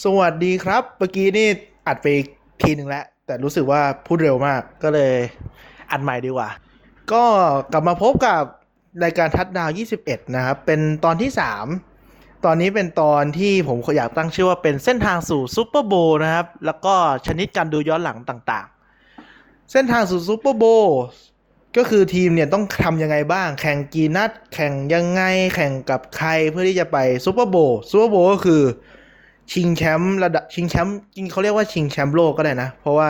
สวัสดีครับ เมื่อกี้นี่อัดไปทีหนึ่งแล้ว แต่รู้สึกว่าพูดเร็วมาก ก็เลยอัดใหม่ดีกว่า ก็กลับมาพบกับรายการทัดดาว 21 นะครับ เป็นตอนที่ 3 ตอนนี้เป็นตอนที่ผมอยากตั้งชื่อว่าเป็นเส้นทางสู่ซูเปอร์โบนะครับ แล้วก็ชนิดการดูย้อนหลังต่างๆ เส้นทางสู่ซูเปอร์โบก็คือทีมเนี่ยต้องทำยังไงบ้าง แข่งกี่นัด แข่งยังไง แข่งกับใครเพื่อที่จะไป Super Bowl Super Bowl ก็คือ ชิงแชมป์ระดับชิงแชมป์จริงเขาเรียกว่าชิงแชมป์โลกก็ได้นะ เพราะว่า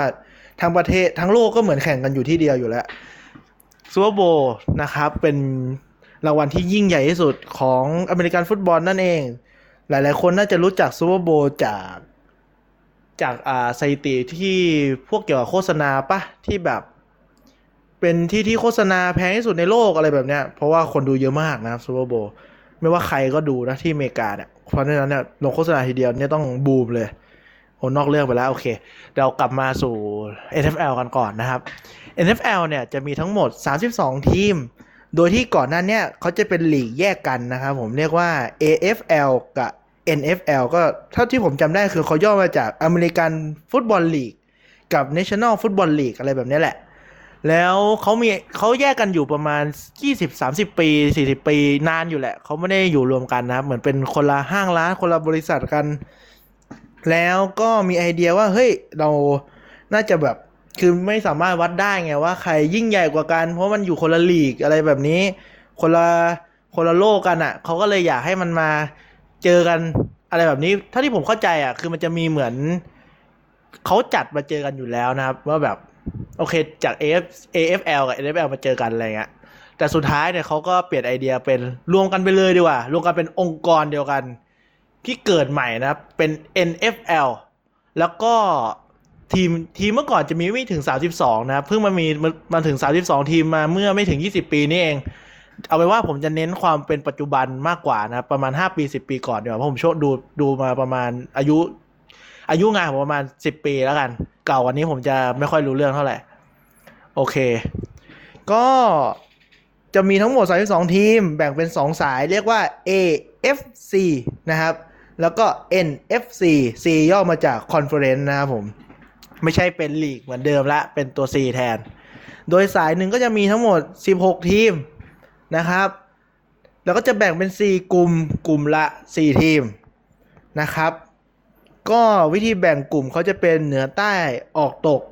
ทั้งประเทศทั้งโลกก็เหมือนแข่งกันอยู่ที่เดียวอยู่แล้ว Super Bowl นะครับ เป็นรางวัลที่ยิ่งใหญ่ที่สุดของอเมริกันฟุตบอลนั่นเอง หลาย ๆ คนน่าจะรู้จัก Super Bowl จากจากอ่าสถิติที่พวกเกี่ยวกับโฆษณาปะที่แบบเป็นที่ที่โฆษณาแพงที่สุดในโลกอะไรแบบเนี้ย เพราะว่าคนดูเยอะมากนะครับซูเปอร์โบว์ไม่ว่าใครก็ดูนะที่อเมริกาเนี่ย เพราะฉะนั้นเนี่ยลงโฆษณาทีเดียวเนี่ยต้องบูมเลยโอนอกเรื่องไปแล้ว โอเค เรากลับมาสู่ NFL กันก่อนนะครับ NFL เนี่ยจะมีทั้งหมด 32 ทีม โดยที่ก่อนหน้านี้เขาจะเป็นลีกแยกกันนะครับผมเรียกว่า AFL กับ NFL ก็เท่าที่ผมจำได้คือเขาย่อมาจากอเมริกันฟุตบอลลีกกับ National Football League อะไรแบบนี้แหละ แล้วเขามีเขาแยกกันอยู่ประมาณ 20-30 ปี 40 ปีนานอยู่แหละ เขาไม่ได้อยู่รวมกันนะครับเหมือนเป็นคนละห้างร้านคนละบริษัทกัน แล้วก็มีไอเดียว่า เฮ้ย เราน่าจะแบบ คือไม่สามารถวัดได้ไงว่าใครยิ่งใหญ่กว่ากัน เพราะมันอยู่คนละลีกอะไรแบบนี้ คนละคนละโลกกันอะ่ะ เขาก็เลยอยากให้มันมาเจอกันอะไรแบบนี้ ถ้าที่ผมเข้าใจอะ่ะ คือมันจะมีเหมือนเขาจัดมาเจอกันอยู่แล้วนะครับ ว่าแบบ โอเค จาก AF AFL กับ NFL มาเจอกันอะไรเงี้ยแต่สุดท้ายเนี่ยเขาก็เปลี่ยนไอเดียเป็นรวมกันไปเลยดีกว่า รวมกันเป็นองค์กรเดียวกัน ที่เกิดใหม่นะครับ เป็น NFL แล้วก็ทีมทีมเมื่อก่อนจะมีไม่ถึง 32 นะครับ เพิ่งมามีมาถึง 32 ทีมมาเมื่อไม่ถึง 20 ปีนี่เอง เอาไปนว่าผมจะเน้นความเป็นปัจจุบันมากกว่านะประมาณ 5 ปี 10 ปีก่อนเดี๋ยวาเพราะผมโชคดูดูมาประมาณอายุ อายุงานผมประมาณ 10 ปีแล้วกัน เก่ากว่านี้ผมจะไม่ค่อยรู้เรื่องเท่าไหร่ โอเค ก็จะมีทั้งหมด 32 ทีม แบ่งเป็น 2 สายเรียกว่า AFC นะครับ แล้วก็ NFC C ย่อมาจาก Conference นะครับผม ไม่ใช่เป็นลีกเหมือนเดิมละ เป็นตัว C แทน โดยสายหนึ่งก็จะมีทั้งหมด 16 ทีมนะครับ แล้วก็จะแบ่งเป็น 4 กลุ่ม กลุ่มละ 4 ทีมนะครับ ก็วิธีแบ่งกลุ่มเขาจะเป็นเหนือใต้ออกตก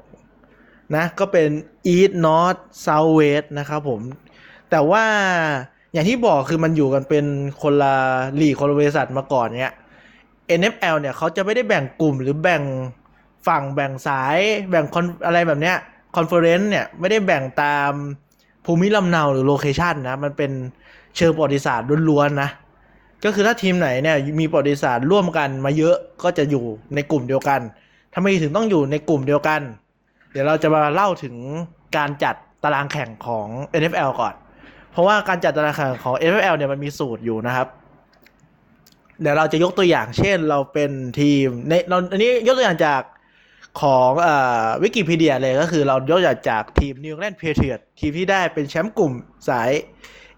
นะก็เป็น East North South West นะครับผม แต่ว่าอย่างที่บอกคือมันอยู่กันเป็นคนละหลีคนละบริษัทมาก่อนเนี้ย NFL เนี่ยเขาจะไม่ได้แบ่งกลุ่มหรือแบ่งฝั่งแบ่งสายแบ่ง con อะไรแบบเนี้ย conference เนี่ยไม่ได้แบ่งตามภูมิลำเนาหรือ location นะ มันเป็นเชิงประวัติศาสตร์ล้วนๆนะ ก็คือถ้าทีมไหนเนี่ยมีประวัติศาสตร์ร่วมกันมาเยอะก็จะอยู่ในกลุ่มเดียวกันทำไมถึงต้องอยู่ในกลุ่มเดียวกัน เดี๋ยวเราจะมาเล่าถึงการจัดตารางแข่งของ NFL ก่อน เพราะว่าการจัดตารางแข่งของ NFL เนี่ยมันมีสูตรอยู่นะครับ เดี๋ยวเราจะยกตัวอย่าง เช่นเราเป็นทีมในเราอันนี้ยกตัวอย่างจากของเอ่อวิกิพีเดียเลยก็คือเรายกตัวอย่างจากทีม New England Patriots ทีมที่ได้เป็นแชมป์กลุ่มสาย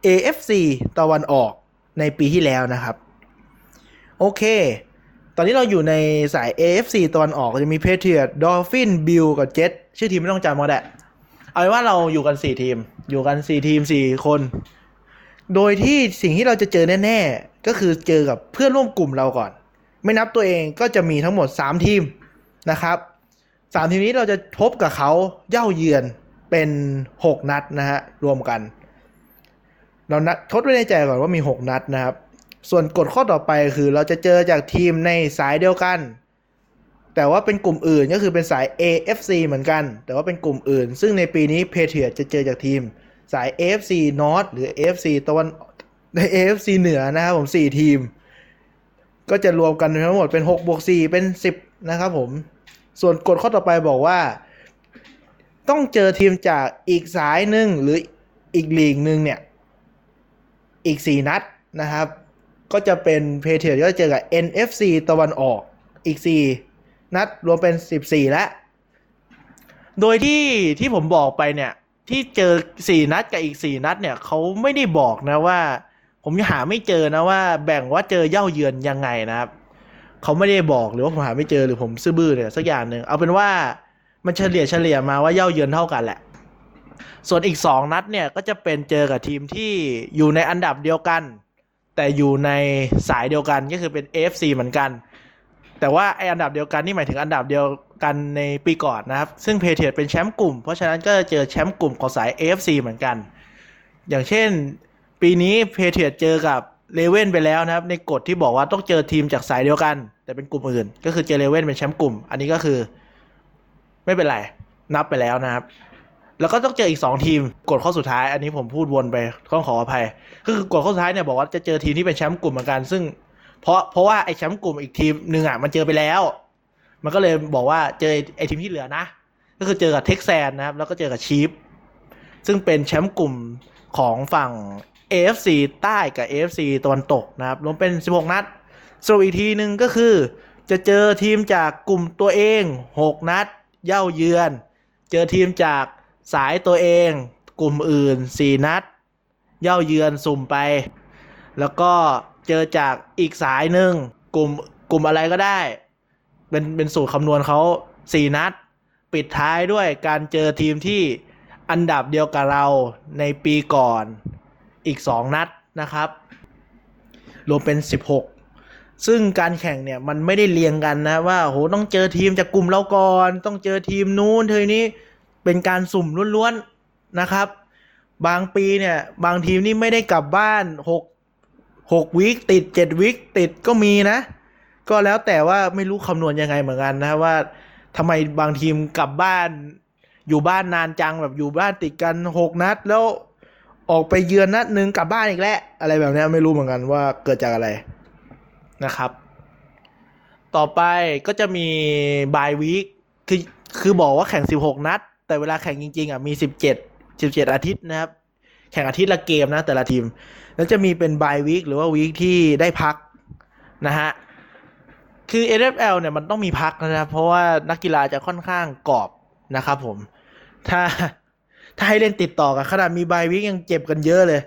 AFC ตะวันออก ในปีที่แล้วนะครับ โอเค ตอนนี้เราอยู่ในสาย AFC ตะวันออกจะมี Patriot Dolphin Bill กับ Jet ชื่อทีมไม่ต้องจำก็ได้เอาเป็นว่าเราอยู่กัน 4 ทีม อยู่กัน 4 ทีม 4 คน โดยที่สิ่งที่เราจะเจอแน่ ๆ ก็คือเจอกับเพื่อนร่วมกลุ่มเราก่อน ไม่นับตัวเองก็จะมีทั้งหมด 3 ทีมนะครับ 3 ทีมนี้เราจะพบกับเขาเย่าเยือนเป็น 6 นัดนะฮะรวมกัน เรานัดทดไว้ในใจก่อนว่ามี 6 นัดนะครับ ส่วนกฎข้อต่อไปคือเราจะเจอจากทีมในสายเดียวกัน แต่ว่าเป็นกลุ่มอื่นก็คือเป็นสาย AFC เหมือนกัน แต่ว่าเป็นกลุ่มอื่น ซึ่งในปีนี้เพเทียจะเจอจากทีมสาย AFC North หรือ AFC ตะวันใน AFC เหนือนะครับผม 4 ทีม ก็จะรวมกันทั้งหมดเป็น6บวก4เป็น 10 นะครับผม ส่วนกฎข้อต่อไปบอกว่า ต้องเจอทีมจากอีกสายหนึ่งหรืออีกลีกหนึ่งเนี่ย อีก 4 นัดนะครับ ก็จะเป็นเพเทียก็จะเจอกับ NFC ตะวันออกอีก 4 นัดรวมเป็น 14 แล้ว โดยที่ที่ผมบอกไปเนี่ย ที่เจอ 4 นัดกับอีก 4 นัดเนี่ยเขาไม่ได้บอกนะว่า ผมหาไม่เจอนะว่าแบ่งว่าเจอเย่าเยือนยังไงนะครับเขาไม่ได้บอกหรือว่าผมหาไม่เจอหรือผมซื่อบื้อเนี่ยสักอย่างหนึ่งเอาเป็นว่ามันเฉลี่ยเฉลี่ยมาว่าเย่าเยือนเท่ากันแหละ ส่วนอีกสองนัดเนี่ยก็จะเป็นเจอกับทีมที่อยู่ในอันดับเดียวกัน แต่อยู่ในสายเดียวกันก็คือเป็น AFC เหมือนกัน แต่ว่าไอ้อันดับเดียวกันนี่หมายถึงอันดับเดียวกันในปีก่อนนะครับ ซึ่ง Patriots เป็นแชมป์กลุ่ม เพราะฉะนั้นก็จะเจอแชมป์กลุ่มของสาย AFC เหมือนกัน อย่างเช่น ปีนี้ Patriots เจอกับ Ravens ไปแล้วนะครับ ในกฎที่บอกว่าต้องเจอทีมจากสายเดียวกัน แต่เป็นกลุ่มอื่น ก็คือเจอ Ravens เป็นแชมป์กลุ่ม อันนี้ก็คือ ไม่เป็นไร นับไปแล้วนะครับ แล้วก็ต้องเจออีก 2 ทีมกฎข้อสุดท้าย อันนี้ผมพูดวนไปต้องขออภัยก็คือกฎข้อสุดท้ายเนี่ยบอกว่าจะเจอทีมที่เป็นแชมป์กลุ่มเหมือนกันซึ่ง เพราะเพราะว่าไอ้แชมป์กลุ่มอีกทีมหนึ่งอะมันเจอไปแล้ว มันก็เลยบอกว่าเจอไอ้ทีมที่เหลือนะ ก็คือเจอกับเท็กซัสนะครับแล้วก็เจอกับชีฟซึ่งเป็นแชมป์กลุ่มของฝั่ง AFC ใต้กับ AFC ตะวันตกนะครับรวมเป็น 16 นัดสรุปอีกทีหนึ่งก็คือ จะเจอทีมจากกลุ่มตัวเอง 6 นัด เย่าเยือน เจอทีมจาก สายตัวเองกลุ่มอื่น 4 นัด เย่าเยือนสุ่มไป แล้วก็เจอจากอีกสายหนึ่งกลุ่มกลุ่มอะไรก็ได้ เป็นเป็นสูตรคำนวณเขา4 นัด ปิดท้ายด้วยการเจอทีมที่อันดับเดียวกับเราในปีก่อนอีก 2 นัดนะครับ รวมเป็น 16 ซึ่งการแข่งเนี่ยมันไม่ได้เรียงกันนะว่าโหต้องเจอทีมจากกลุ่มเราก่อน ต้องเจอทีมนู้นเทอนี้ เป็นการสุ่มล้วนๆนะครับ บางปีเนี่ย บางทีมนี่ไม่ได้กลับบ้าน6 6วิคติด7วิคติดก็มีนะ ก็แล้วแต่ว่าไม่รู้คำนวณยังไงเหมือนกันนะว่าทำไมบางทีมกลับบ้านอยู่บ้านนานจังแบบอยู่บ้านติดกัน6นัด แล้วออกไปเยือนนัดหนึ่งกลับบ้านอีกแล้วอะไรแบบนี้ไม่รู้เหมือนกันว่าเกิดจากอะไรนะครับ ต่อไปก็จะมีบายวีคคือคือบอกว่าแข่ง 16 นัด แต่เวลาแข่งจริงๆอะมี17 17อาทิตย์นะครับ แข่งอาทิตย์ละเกมนะ แต่ละทีม แล้วจะมีเป็นบายวีคหรือว่าวีคที่ได้พักนะฮะคือ NFL เนี่ยมันต้องมีพักนะครับเพราะว่านักกีฬาจะค่อนข้างกรอบนะครับผม ถ้าถ้าให้เล่นติดต่อกันขนาดมีบายวิกยังเจ็บกันเยอะเลย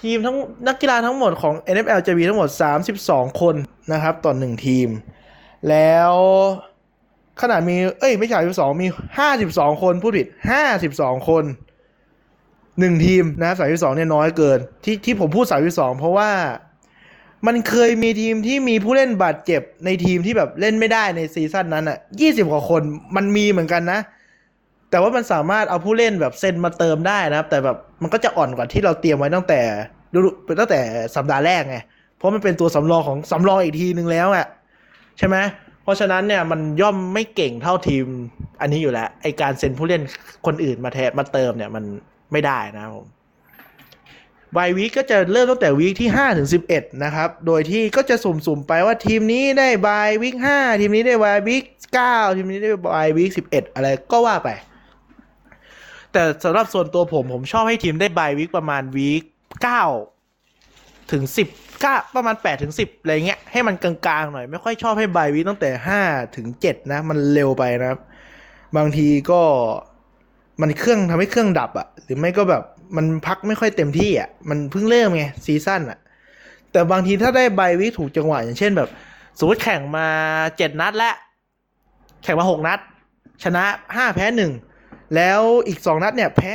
ทีมทั้งนักกีฬาทั้งหมดของ NFL จะมีทั้งหมด 32 คนนะครับ ต่อหนึ่งทีม แล้ว ขนาดมี เอ้ย ไม่ใช่32มี52คนผู้ผิด52คนหนึ่งทีมนะ32เนี่ยน้อยเกิน ที่ที่ผมพูด32เพราะว่ามันเคยมีทีมที่มีผู้เล่นบาดเจ็บในทีมที่แบบเล่นไม่ได้ในซีซั่นนั้นอะ20กว่าคนมันมีเหมือนกันนะ แต่ว่ามันสามารถเอาผู้เล่นแบบเซ็นมาเติมได้นะครับ แต่แบบมันก็จะอ่อนกว่าที่เราเตรียมไว้ตั้งแต่ดูตั้งแต่สัปดาห์แรกไงเพราะมันเป็นตัวสำรองของสำรองอีกทีนึงแล้วอะใช่ไหม ราะฉะนั้นเนี่ยมันย่อมไม่เก่งเท่าทีมอันนี้อยู่แล้ว ไอการเซ็นผู้เล่นคนอื่นมาแทนมาเติมเนี่ยมันไม่ได้นะครับผมบายวีก็จะเริ่มตั้งแต่วีคที่5ถึง11 นะครับ โดยที่ก็จะสุ่มๆไปว่าทีมนี้ได้บายวีค5ทีมนี้ได้บายวีค9ทีมนี้ได้บายวีค11 อะไรก็ว่าไป แต่สำหรับส่วนตัวผมผมชอบให้ทีมได้บายวีคประมาณวีคเก้าถึงสิบ ก้าประมาณแปดถึงสิบอะไรเงี้ยให้มันกลางๆหน่อย ไม่ค่อยชอบให้บายวีตั้งแต่ห้าถึงเจ็ดนะ มันเร็วไปนะครับ บางทีก็มันเครื่องทำให้เครื่องดับอะ่ะ หรือไม่ก็แบบมันพักไม่ค่อยเต็มที่อะ่ะ มันเพิ่งเริ่มไงซีซั่นอะ่ะ แต่บางทีถ้าได้บายวีถูกจังหวะอย่างเช่นแบบสมมติแข่งมาเจ็ดนัดแล้วแข่งมาหกนัด ชนะห้าแพ้หนึ่งแล้วอีกสองนัดเนี่ยแพ้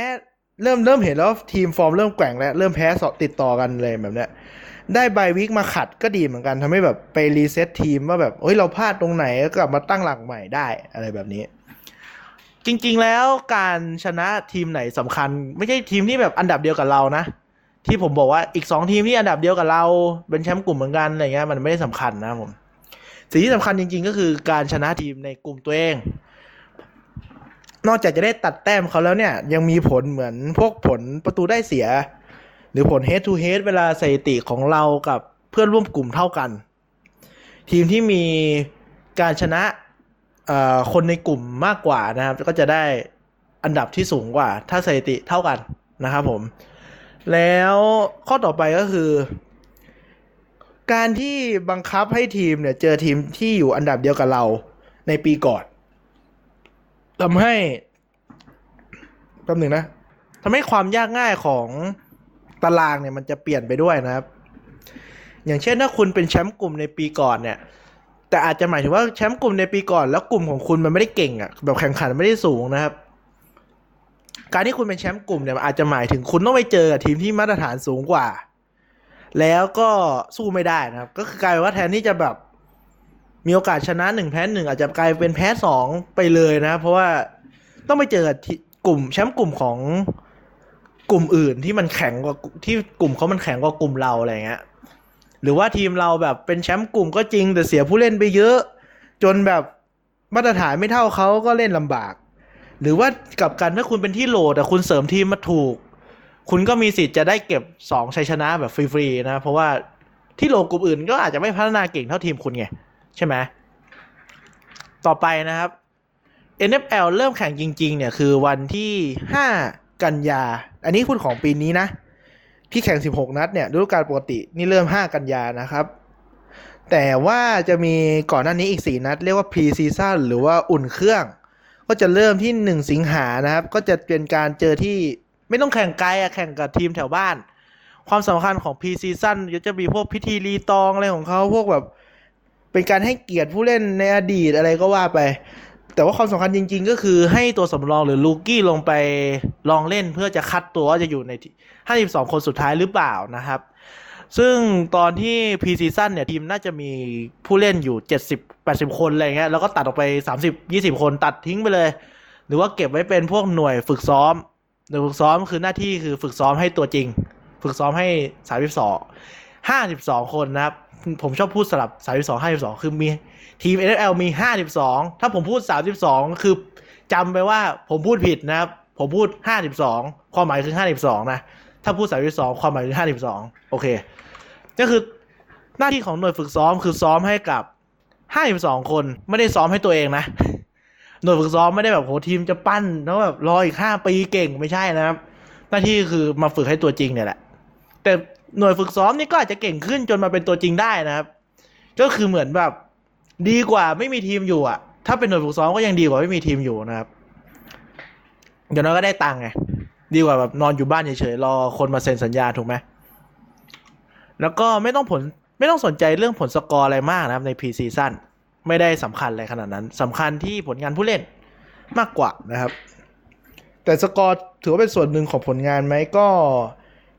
เริ่มเริ่มเห็นแล้วทีมฟอร์มเริ่มแกว่งแล้ว เริ่มแพ้สองติดต่อกันเลยแบบเนี้ย ได้ bye week มาขัดก็ดีเหมือนกันทำให้แบบไป reset ทีมว่าแบบเฮ้ยเราพลาดตรงไหนก็กลับมาตั้งหลักใหม่ได้อะไรแบบนี้ จริง ๆ แล้วการชนะทีมไหนสำคัญ ไม่ใช่ทีมที่แบบอันดับเดียวกับเรานะ ที่ผมบอกว่าอีกสองทีมที่อันดับเดียวกับเรา เป็นแชมป์กลุ่มเหมือนกันอะไรเงี้ยมันไม่ได้สำคัญนะผมสิ่งที่สำคัญจริง ๆ ก็คือการชนะทีมในกลุ่มตัวเองนอกจากจะได้ตัดแต้มเขาแล้วเนี่ยยังมีผลเหมือนพวกผลประตูได้เสีย รือผล head to head เวลาสถิติของเรากับเพื่อนร่วมกลุ่มเท่ากัน ทีมที่มีการชนะคนในกลุ่มมากกว่านะครับ ก็จะได้อันดับที่สูงกว่า ถ้าสถิติเท่ากันนะครับผม แล้วข้อต่อไปก็คือ การที่บังคับให้ทีมเนี่ยเจอทีมที่อยู่อันดับเดียวกับเราในปีก่อนทำให้แป๊บหนึ่งนะทำให้ความยากง่ายของ ตารางเนี่ยมันจะเปลี่ยนไปด้วยนะครับ อย่างเช่นถ้าคุณเป็นแชมป์กลุ่มในปีก่อนเนี่ย แต่อาจจะหมายถึงว่าแชมป์กลุ่มในปีก่อน แล้วกลุ่มของคุณมันไม่ได้เก่งอะ่ะแบบแข่งขันไม่ได้สูงนะครับ การที่คุณเป็นแชมป์กลุ่มเนี่ยอาจจะหมายถึงคุณต้องไปเจอกับทีมที่มาตรฐานสูงกว่า แล้วก็สู้ไม่ได้นะครับ ก็คือกลายเป็นว่าแทนที่จะแบบมีโอกาสชนะหนึ่งแพ้หนึ่งอาจจะกลายเป็นแพ้สองไปเลยนะ เพราะว่าต้องไปเจอกับกลุ่มแชมป์กลุ่มของ กลุ่มอื่นที่มันแข็งกว่าที่กลุ่มเขามันแข็งกว่ากลุ่มเราอะไรเงี้ยหรือว่าทีมเราแบบเป็นแชมป์กลุ่มก็จริงแต่เสียผู้เล่นไปเยอะ จนแบบมาตรฐานไม่เท่าเขาก็เล่นลำบาก หรือว่ากับกันถ้าคุณเป็นที่โหลแต่คุณเสริมทีมมาถูก คุณก็มีสิทธิ์จะได้เก็บสองชัยชนะแบบฟรีๆนะ เพราะว่าที่โหลกลุ่มอื่นก็อาจจะไม่พัฒนาเก่งเท่าทีมคุณไงใช่ไหมต่อไปนะครับ NFL เริ่มแข่งจริง ๆ เนี่ยคือวันที่ 5 กันยา อันนี้พูดของปีนี้นะ ที่แข่ง 16 นัดเนี่ยฤดูกาลปกตินี่เริ่ม 5 กันยานะครับ แต่ว่าจะมีก่อนหน้านี้อีก 4 นัด เรียกว่า pre season หรือว่าอุ่นเครื่อง ก็จะเริ่มที่ 1 สิงหานะครับ ก็จะเป็นการเจอที่ไม่ต้องแข่งไกลอะแข่งกับทีมแถวบ้าน ความสำคัญของ pre season จะมีพวกพิธีรีตองอะไรของเขาพวกแบบเป็นการให้เกียรติผู้เล่นในอดีตอะไรก็ว่าไป แต่ว่าความสำคัญจริง ๆ ก็คือให้ตัวสำรองหรือลูกี้ลงไปลองเล่นเพื่อจะคัดตัวว่าจะอยู่ใน 52 คนสุดท้ายหรือเปล่านะครับ ซึ่งตอนที่พีซีซั่นเนี่ย ทีมน่าจะมีผู้เล่นอยู่ 70 80 คนอะไรเงี้ยแล้วก็ตัดออกไป 30 20 คนตัดทิ้งไปเลย หรือว่าเก็บไว้เป็นพวกหน่วยฝึกซ้อมหน่วยฝึกซ้อมคือหน้าที่คือฝึกซ้อมให้ตัวจริง ฝึกซ้อมให้ 32 52 คนนะครับผมชอบพูดสลับ 32 52 คือมี ทีม NFL มี 52 ถ้าผมพูด 32 คือจำไปว่าผมพูดผิดนะครับ ผมพูด 52 ความหมายคือ 52 นะ ถ้าพูด 32 ความหมายคือ 52 โอเค ก็คือหน้าที่ของหน่วยฝึกซ้อมคือซ้อมให้กับ 52 คนไม่ได้ซ้อมให้ตัวเองนะ หน่วยฝึกซ้อมไม่ได้แบบโหทีมจะปั้นแล้วแบบรออีก 5 ปีเก่งไม่ใช่นะครับ หน้าที่คือมาฝึกให้ตัวจริงเนี่ยแหละ แต่หน่วยฝึกซ้อมนี่ก็อาจจะเก่งขึ้นจนมาเป็นตัวจริงได้นะครับ ก็คือเหมือนแบบ ดีกว่าไม่มีทีมอยู่อะ ถ้าเป็นหน่วยฝึกซ้อมก็ยังดีกว่าไม่มีทีมอยู่นะครับเดี๋ยวน้อยก็ได้ตังค์ไงดีกว่าแบบนอนอยู่บ้านเฉยๆรอคนมาเซ็นสัญญาถูกไหมแล้วก็ไม่ต้องผลไม่ต้องสนใจเรื่องผลสกอร์อะไรมากนะครับใน preseason ไม่ได้สำคัญอะไรขนาดนั้นสำคัญที่ผลงานผู้เล่นมากกว่านะครับ แต่สกอร์ถือว่าเป็นส่วนหนึ่งของผลงานไหมก็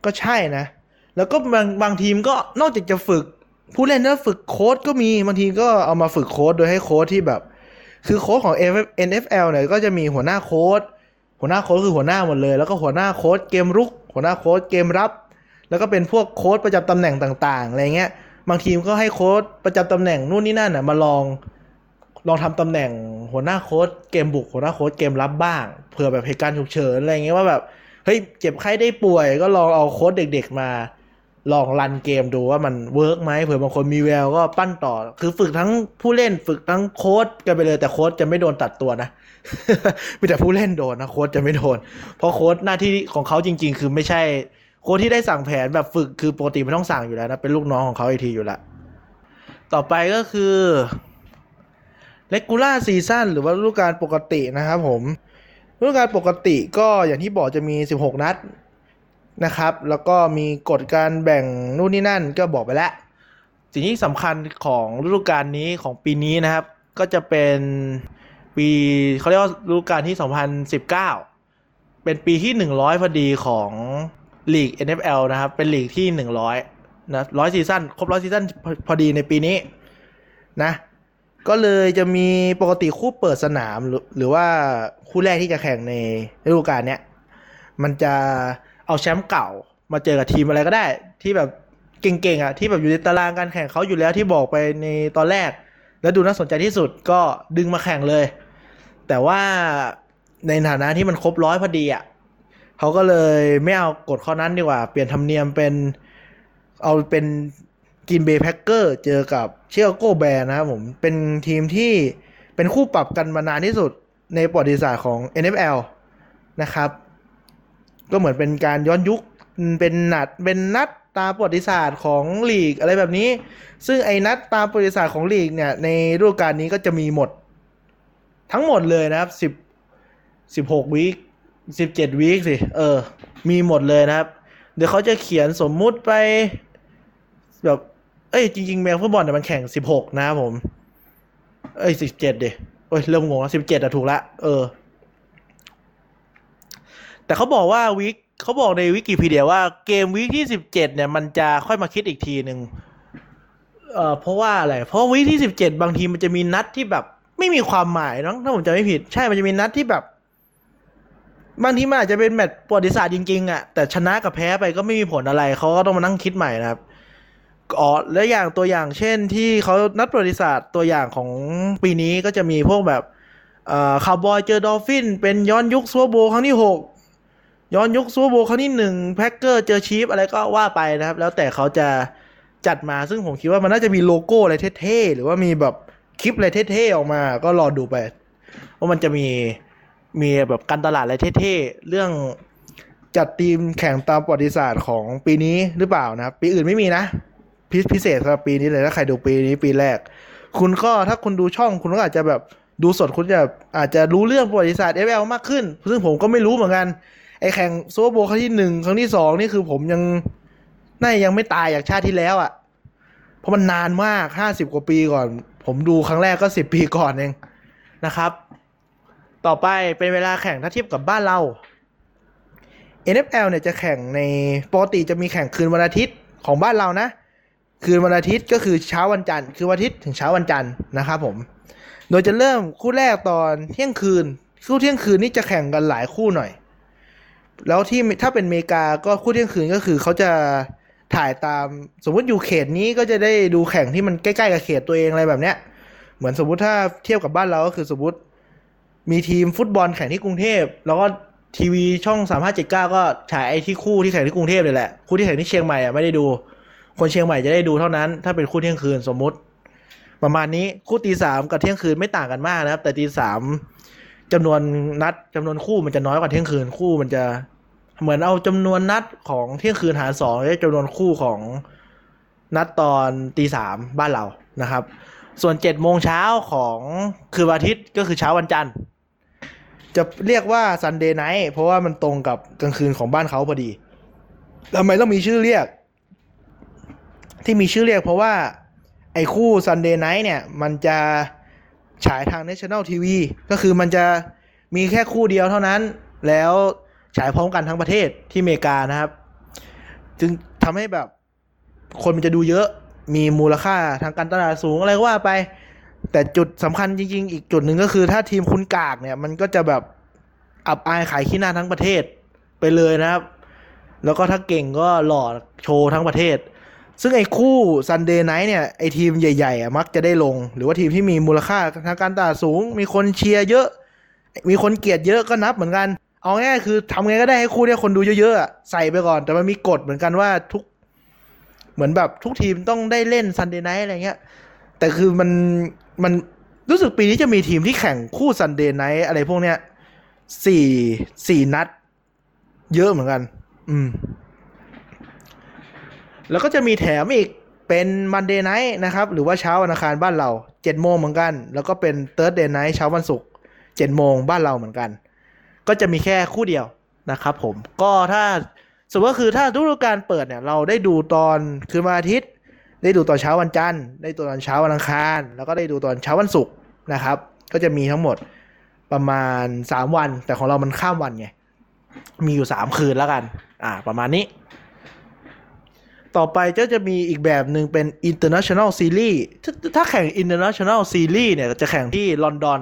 ก็ใช่นะ แล้วก็บางบางทีมก็นอกจากจะฝึก ผู้เล่นแล้วฝึกโค้ชก็มีบางทีก็เอามาฝึกโค้ชโดยให้โค้ชที่แบบ คือโค้ชของ NFL เนี่ยก็จะมีหัวหน้าโค้ชหัวหน้าโค้ชคือหัวหน้าหมดเลย แล้วก็หัวหน้าโค้ชเกมรุก หัวหน้าโค้ชเกมรับ แล้วก็เป็นพวกโค้ชประจำตำแหน่งต่างๆอะไรเงี้ยบางทีมก็ให้โค้ชประจำตำแหน่งนู่นนี่นั่นน่ะมาลองลองทำตำแหน่งหัวหน้าโค้ชเกมบุกหัวหน้าโค้ชเกมรับบ้างเผื่อแบบเหตุการณ์ฉุกเฉินอะไรเงี้ยว่าแบบเฮ้ยเจ็บไข้ได้ป่วยก็ลองเอาโค้ชเด็ก ๆ มา ลอง run เกมดูว่ามัน work ไหมเผื่อบางคนมีแววก็ปั้นต่อ คือฝึกทั้งผู้เล่นฝึกทั้งโค้ดกันไปเลยแต่โค้ดจะไม่โดนตัดตัวนะมีแต่ผู้เล่นโดนนะโค้ดจะไม่โดน เพราะโค้ดหน้าที่ของเขาจริง ๆ คือไม่ใช่โค้ดที่ได้สั่งแผนแบบฝึกคือปกติไม่ต้องสั่งอยู่แล้วนะเป็นลูกน้องของเขาอีกทีอยู่ล้วต่อไปก็คือเลกูล่าซีซั่นหรือว่าฤดูกาลปกตินะครับผมฤดูกาลปกติก็อย่างที่บอกจะมี 16 นัด นะครับ แล้วก็มีกฎการแบ่งนู่นนี่นั่นก็บอกไปแล้ว สิ่งที่สำคัญของฤดูกาลนี้ของปีนี้นะครับ ก็จะเป็นปีเขาเรียกว่าฤดูกาลที่ 2019 เป็นปีที่ 100 พอดีของลีก NFL นะครับ เป็นลีกที่ 100 นะร้อยซีซั่นครบร้อยซีซั่นพอดีในปีนี้นะ ก็เลยจะมีปกติคู่เปิดสนามหรือหรือว่าคู่แรกที่จะแข่งในฤดูกาลเนี้ย มันจะ เอาแชมป์เก่า มาเจอกับทีมอะไรก็ได้ ที่แบบเก่งๆอะที่แบบอยู่ในตารางการแข่งเขาอยู่แล้วที่บอกไปในตอนแรก แล้วดูน่าสนใจที่สุดก็ดึงมาแข่งเลย แต่ว่าในฐานะที่มันครบร้อยพอดีอะเขาก็เลยไม่เอากฎข้อนั้นดีกว่า เปลี่ยนธรรมเนียมเป็นเอาเป็นกินเบย์แพ็คเกอร์เจอกับเชียโกแบร์นะครับผมเป็นทีมที่เป็นคู่ปรับกันมานานที่สุดในประวัติศาสตร์ของ NFL นะครับ ก็เหมือนเป็นการย้อนยุคเป็นนัดเป็นนัดตามประวัติศาสตร์ของลีกอะไรแบบนี้ ซึ่งไอ้นัดตามประวัติศาสตร์ของลีกเนี่ยในฤดูกาลนี้ก็จะมีหมด ทั้งหมดเลยนะครับสิบสิบหกวีคสิบเจ็ดวีคสิเออ มีหมดเลยนะครับ เดี๋ยวเขาจะเขียนสมมุติไปแบบเอ้ยจริงๆแมวฟุตบอลเนี่ยมันแข่งสิบหกนะครับผม เอ้ยสิบเจ็ดเดิเอ้ยเริ่มงงแล้วสิบเจ็ดอะถูกละเออ แต่เขาบอกว่าวิกเขาบอกในวิกิพีเดียว่าเกมวิกที่สิบเจ็ดเนี่ยมันจะค่อยมาคิดอีกทีหนึ่งเอ่อเพราะว่าอะไร เพราะวิกที่สิบเจ็ดบางทีมันจะมีนัดที่แบบ ไม่มีความหมายเนาะถ้าผมจำไม่ผิด ใช่มันจะมีนัดที่แบบ บางทีมันอาจจะเป็นแมตช์ประวัติศาสตร์จริงๆอะแต่ชนะกับแพ้ไปก็ไม่มีผลอะไรเขาก็ต้องมานั่งคิดใหม่นะครับอ๋อและอย่างตัวอย่างเช่นที่เขานัดประวัติศาสตร์ตัวอย่างของปีนี้ก็จะมีพวกแบบอ่อคาร์บอยเจอ Dolphins เป็นย้อนยุค Super Bowl ครั้งที่หก ย้อนยุค Super Bowl ครั้งที่หนึ่ง Packers เจอ Chiefs อะไรก็ว่าไปนะครับ แล้วแต่เขาจะจัดมาซึ่งผมคิดว่ามันน่าจะมีโลโก้อะไรเท่ๆ หรือว่ามีแบบคลิปอะไรเท่ๆ ออกมา ก็รอดูไป ว่ามันจะมีมีแบบการตลาดอะไรเท่ๆ เรื่องจัดทีมแข่งตามประวัติศาสตร์ของปีนี้หรือเปล่านะครับ ปีอื่นไม่มีนะ พิพิเศษสำหรับปีนี้เลยถ้าใครดูปีนี้ปีแรก คุณก็ถ้าคุณดูช่องคุณก็อาจจะแบบดูสดคุณจะอาจจะรู้เรื่องประวัติศาสตร์ FL มากขึ้น ซึ่งผมก็ไม่รู้เหมือนกัน ไอแข่งโซโบครั้งที่หนึ่งครั้งที่สองนี่คือผมยังน่ายังไม่ตายจากชาติที่แล้วอะ่ะ เพราะมันนานมากห้าสิบกว่าปีก่อน ผมดูครั้งแรกก็สิบปีก่อนเองนะครับ ต่อไปเป็นเวลาแข่งถ้าเทียบกับบ้านเรา NFL เนี่ยจะแข่งในปกติจะมีแข่งคืนวันอาทิตย์ของบ้านเรานะ คืนวันอาทิตย์ก็คือเช้าวันจันทร์คือวันอาทิตย์ถึงเช้าวันจันทร์นะครับผม โดยจะเริ่มคู่แรกตอนเที่ยงคืน คู่เที่ยงคืนนี่จะแข่งกันหลายคู่หน่อย แล้วที่ถ้าเป็นอเมริกาก็คู่เที่ยงคืนก็คือเขาจะถ่ายตามสมมติอยู่เขตนี้ก็จะได้ดูแข่งที่มันใกล้ๆกับเขตตัวเองอะไรแบบเนี้ย เหมือนสมมติถ้าเทียบกับบ้านเราก็คือสมมติมีทีมฟุตบอลแข่งที่กรุงเทพ แล้วก็ทีวีช่องสามห้าเจ็ดเก้าก็ฉายไอ้ที่คู่ที่แข่งที่กรุงเทพเลยแหละคู่ที่แข่งที่เชียงใหม่อะไม่ได้ดู คนเชียงใหม่จะได้ดูเท่านั้น ถ้าเป็นคู่เที่ยงคืนสมมติ ประมาณนี้คู่ตีสามกับเที่ยงคืนไม่ต่างกันมากนะครับ แต่ตีสามจำนวนนัดจำนวนคู่มันจะน้อยกว่าเที่ยงคืนคู่มันจะ เหมือนเอาจำนวนนัดของเที่ยงคืนหารสองได้จำนวนคู่ของนัดตอนตีสามบ้านเรานะครับ ส่วนเจ็ดโมงเช้าของคืนวันอาทิตย์ก็คือเช้าวันจันทร์ จะเรียกว่า Sunday Night เพราะว่ามันตรงกับกลางคืนของบ้านเขาพอดีทำไมต้องมีชื่อเรียก ที่มีชื่อเรียกเพราะว่า ไอ้คู่ Sunday Night เนี่ย มันจะฉายทาง National TV ก็คือมันจะมีแค่คู่เดียวเท่านั้นแล้ว ฉายพร้อมกันทั้งประเทศที่อเมริกานะครับ จึงทำให้แบบคนมันจะดูเยอะมีมูลค่าทางการตลาดสูงอะไรก็ว่าไป แต่จุดสำคัญจริง ๆ อีกจุดหนึ่งก็คือถ้าทีมคุณกากเนี่ย มันก็จะแบบอับอายขายขี้หน้าทั้งประเทศไปเลยนะครับ แล้วก็ถ้าเก่งก็หล่อโชว์ทั้งประเทศ ซึ่งไอ้คู่ Sunday Night เนี่ย ไอ้ทีมใหญ่ๆมักจะได้ลง หรือว่าทีมที่มีมูลค่าทางการตลาดสูง มีคนเชียร์เยอะ มีคนเกลียดเยอะก็นับเหมือนกัน เอาง่ายคือทำไงก็ได้ให้คู่เนี้ยคนดูเยอะๆใส่ไปก่อน แต่มันมีกฎเหมือนกันว่าทุก เหมือนแบบทุกทีมต้องได้เล่น Sunday Night อะไรเงี้ย แต่คือมันมันรู้สึกปีนี้จะมีทีมที่แข่งคู่ Sunday Night อะไรพวกเนี้ยสี่สี่นัด เยอะเหมือนกัน อืม แล้วก็จะมีแถมอีกเป็น Monday Night นะครับ หรือว่าเช้าวันอังคารบ้านเราเจ็ดโมงเหมือนกัน แล้วก็เป็น Thursday Night เช้าวันศุกร์เจ็ดโมงบ้านเราเหมือนกัน ก็จะมีแค่คู่เดียวนะครับผมก็ถ้าสมมติว่าคือถ้าฤดูกาลเปิดเนี่ยเราได้ดูตอนคืนวันอาทิตย์ ได้ดูตอนเช้าวันจันทร์ ได้ดูตอนเช้าวันอังคาร แล้วก็ได้ดูตอนเช้าวันศุกร์นะครับ ก็จะมีทั้งหมดประมาณสามวัน แต่ของเรามันข้ามวันไงมีอยู่สามคืนแล้วกัน อ่า ประมาณนี้ ต่อไปก็จะมีอีกแบบหนึ่งเป็น international series ถ้าถ้าแข่ง international series เนี่ยจะแข่งที่ลอนดอน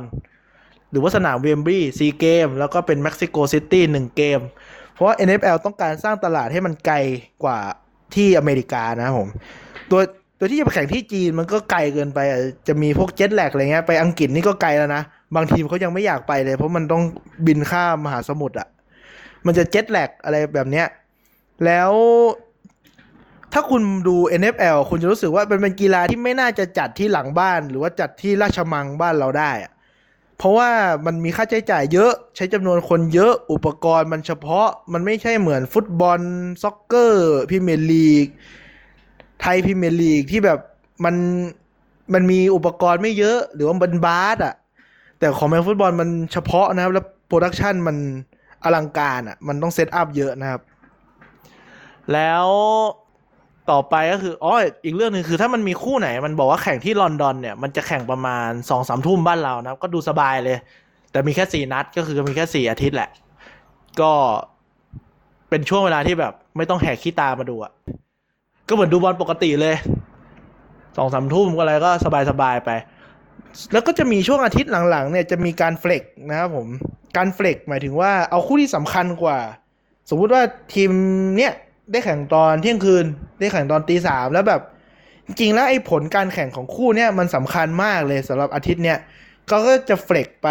หรือว่าสนามเวมบลีย์สี่เกมแล้วก็เป็นเม็กซิโกซิตี้หนึ่งเกม เพราะว่า NFL ต้องการสร้างตลาดให้มันไกลกว่าที่อเมริกานะผม ตัวตัวที่จะไปแข่งที่จีนมันก็ไกลเกินไปจะมีพวก jet lag อะไรเงี้ยไปอังกฤษนี่ก็ไกลแล้วนะ บางทีมเขายังไม่อยากไปเลย เพราะมันต้องบินข้ามมหาสมุทรอะ มันจะ jet lag อะไรแบบเนี้ยแล้วถ้าคุณดู NFL คุณจะรู้สึกว่าเป็นเป็นกีฬาที่ไม่น่าจะจัดที่หลังบ้าน หรือว่าจัดที่ราชมังบ้านเราได้อะ เพราะว่ามันมีค่าใช้จ่ายเยอะ ใช้จำนวนคนเยอะอุปกรณ์มันเฉพาะมันไม่ใช่เหมือนฟุตบอล soccer พรีเมียร์ลีก ไทยพรีเมียร์ลีกที่แบบมันมันมีอุปกรณ์ไม่เยอะ หรือว่ามันบาสอะ แต่ของอเมริกันฟุตบอลมันเฉพาะนะครับ แล้ว production มันอลังการอะ มันต้อง set up เยอะนะครับ แล้ว ต่อไปก็คืออ๋ออีกเรื่องหนึ่งคือถ้ามันมีคู่ไหน มันบอกว่าแข่งที่ลอนดอนเนี่ยมันจะแข่งประมาณสองสามทุ่มบ้านเรานะก็ดูสบายเลย แต่มีแค่สี่นัดก็คือมีแค่สี่อาทิตย์แหละ ก็เป็นช่วงเวลาที่แบบ ไม่ต้องแหกขี้ตามาดูอะก็เหมือนดูบอลปกติเลยสองสามทุ่มก็อะไรก็สบายสบายไป แล้วก็จะมีช่วงอาทิตย์หลังๆ เนี่ยจะมีการ flex นะครับผมการ flex หมายถึงว่าเอาคู่ที่สำคัญกว่า สมมุติว่าทีมเนี่ย ได้แข่งตอนเที่ยงคืน ได้แข่งตอนตีสามแล้วแบบ จริงๆแล้วไอ้ผลการแข่งของคู่เนี่ยมันสำคัญมากเลยสำหรับอาทิตย์เนี่ยเขาก็จะ flex ไป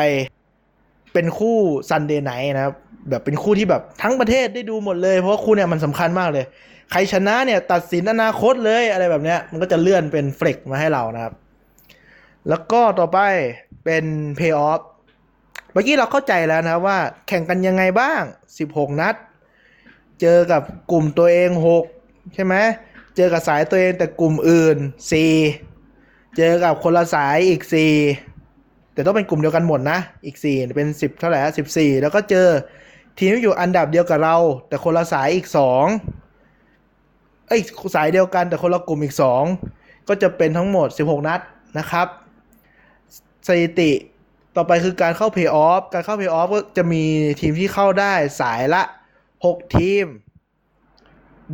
เป็นคู่ Sunday Night นะครับแบบเป็นคู่ที่แบบทั้งประเทศได้ดูหมดเลย เพราะว่าคู่เนี่ยมันสำคัญมากเลย ใครชนะเนี่ยตัดสินอนาคตเลยอะไรแบบเนี้ยมันก็จะเลื่อนเป็น flex มาให้เรานะครับ แล้วก็ต่อไปเป็นเพย์ออฟเมื่อกี้เราเข้าใจแล้วนะว่าแข่งกันยังไงบ้าง 16 นัด เจอกับกลุ่มตัวเอง6ใช่ไหมเจอกับสายตัวเองแต่กลุ่มอื่น4เจอกับคนละสายอีก4แต่ต้องเป็นกลุ่มเดียวกันหมดนะ อีก4เป็น10เท่าไหร่สิบสี่แล้วก็เจอทีมที่อยู่อันดับเดียวกับเรา แต่คนละสายอีก2เอ้ยสายเดียวกันแต่คนละกลุ่มอีก2ก็จะเป็นทั้งหมด 16 นัดนะครับสถิติต่อไปคือการเข้าเพย์ออฟการเข้าเพย์ออฟก็จะมีทีมที่เข้าได้สายละ 6 ทีม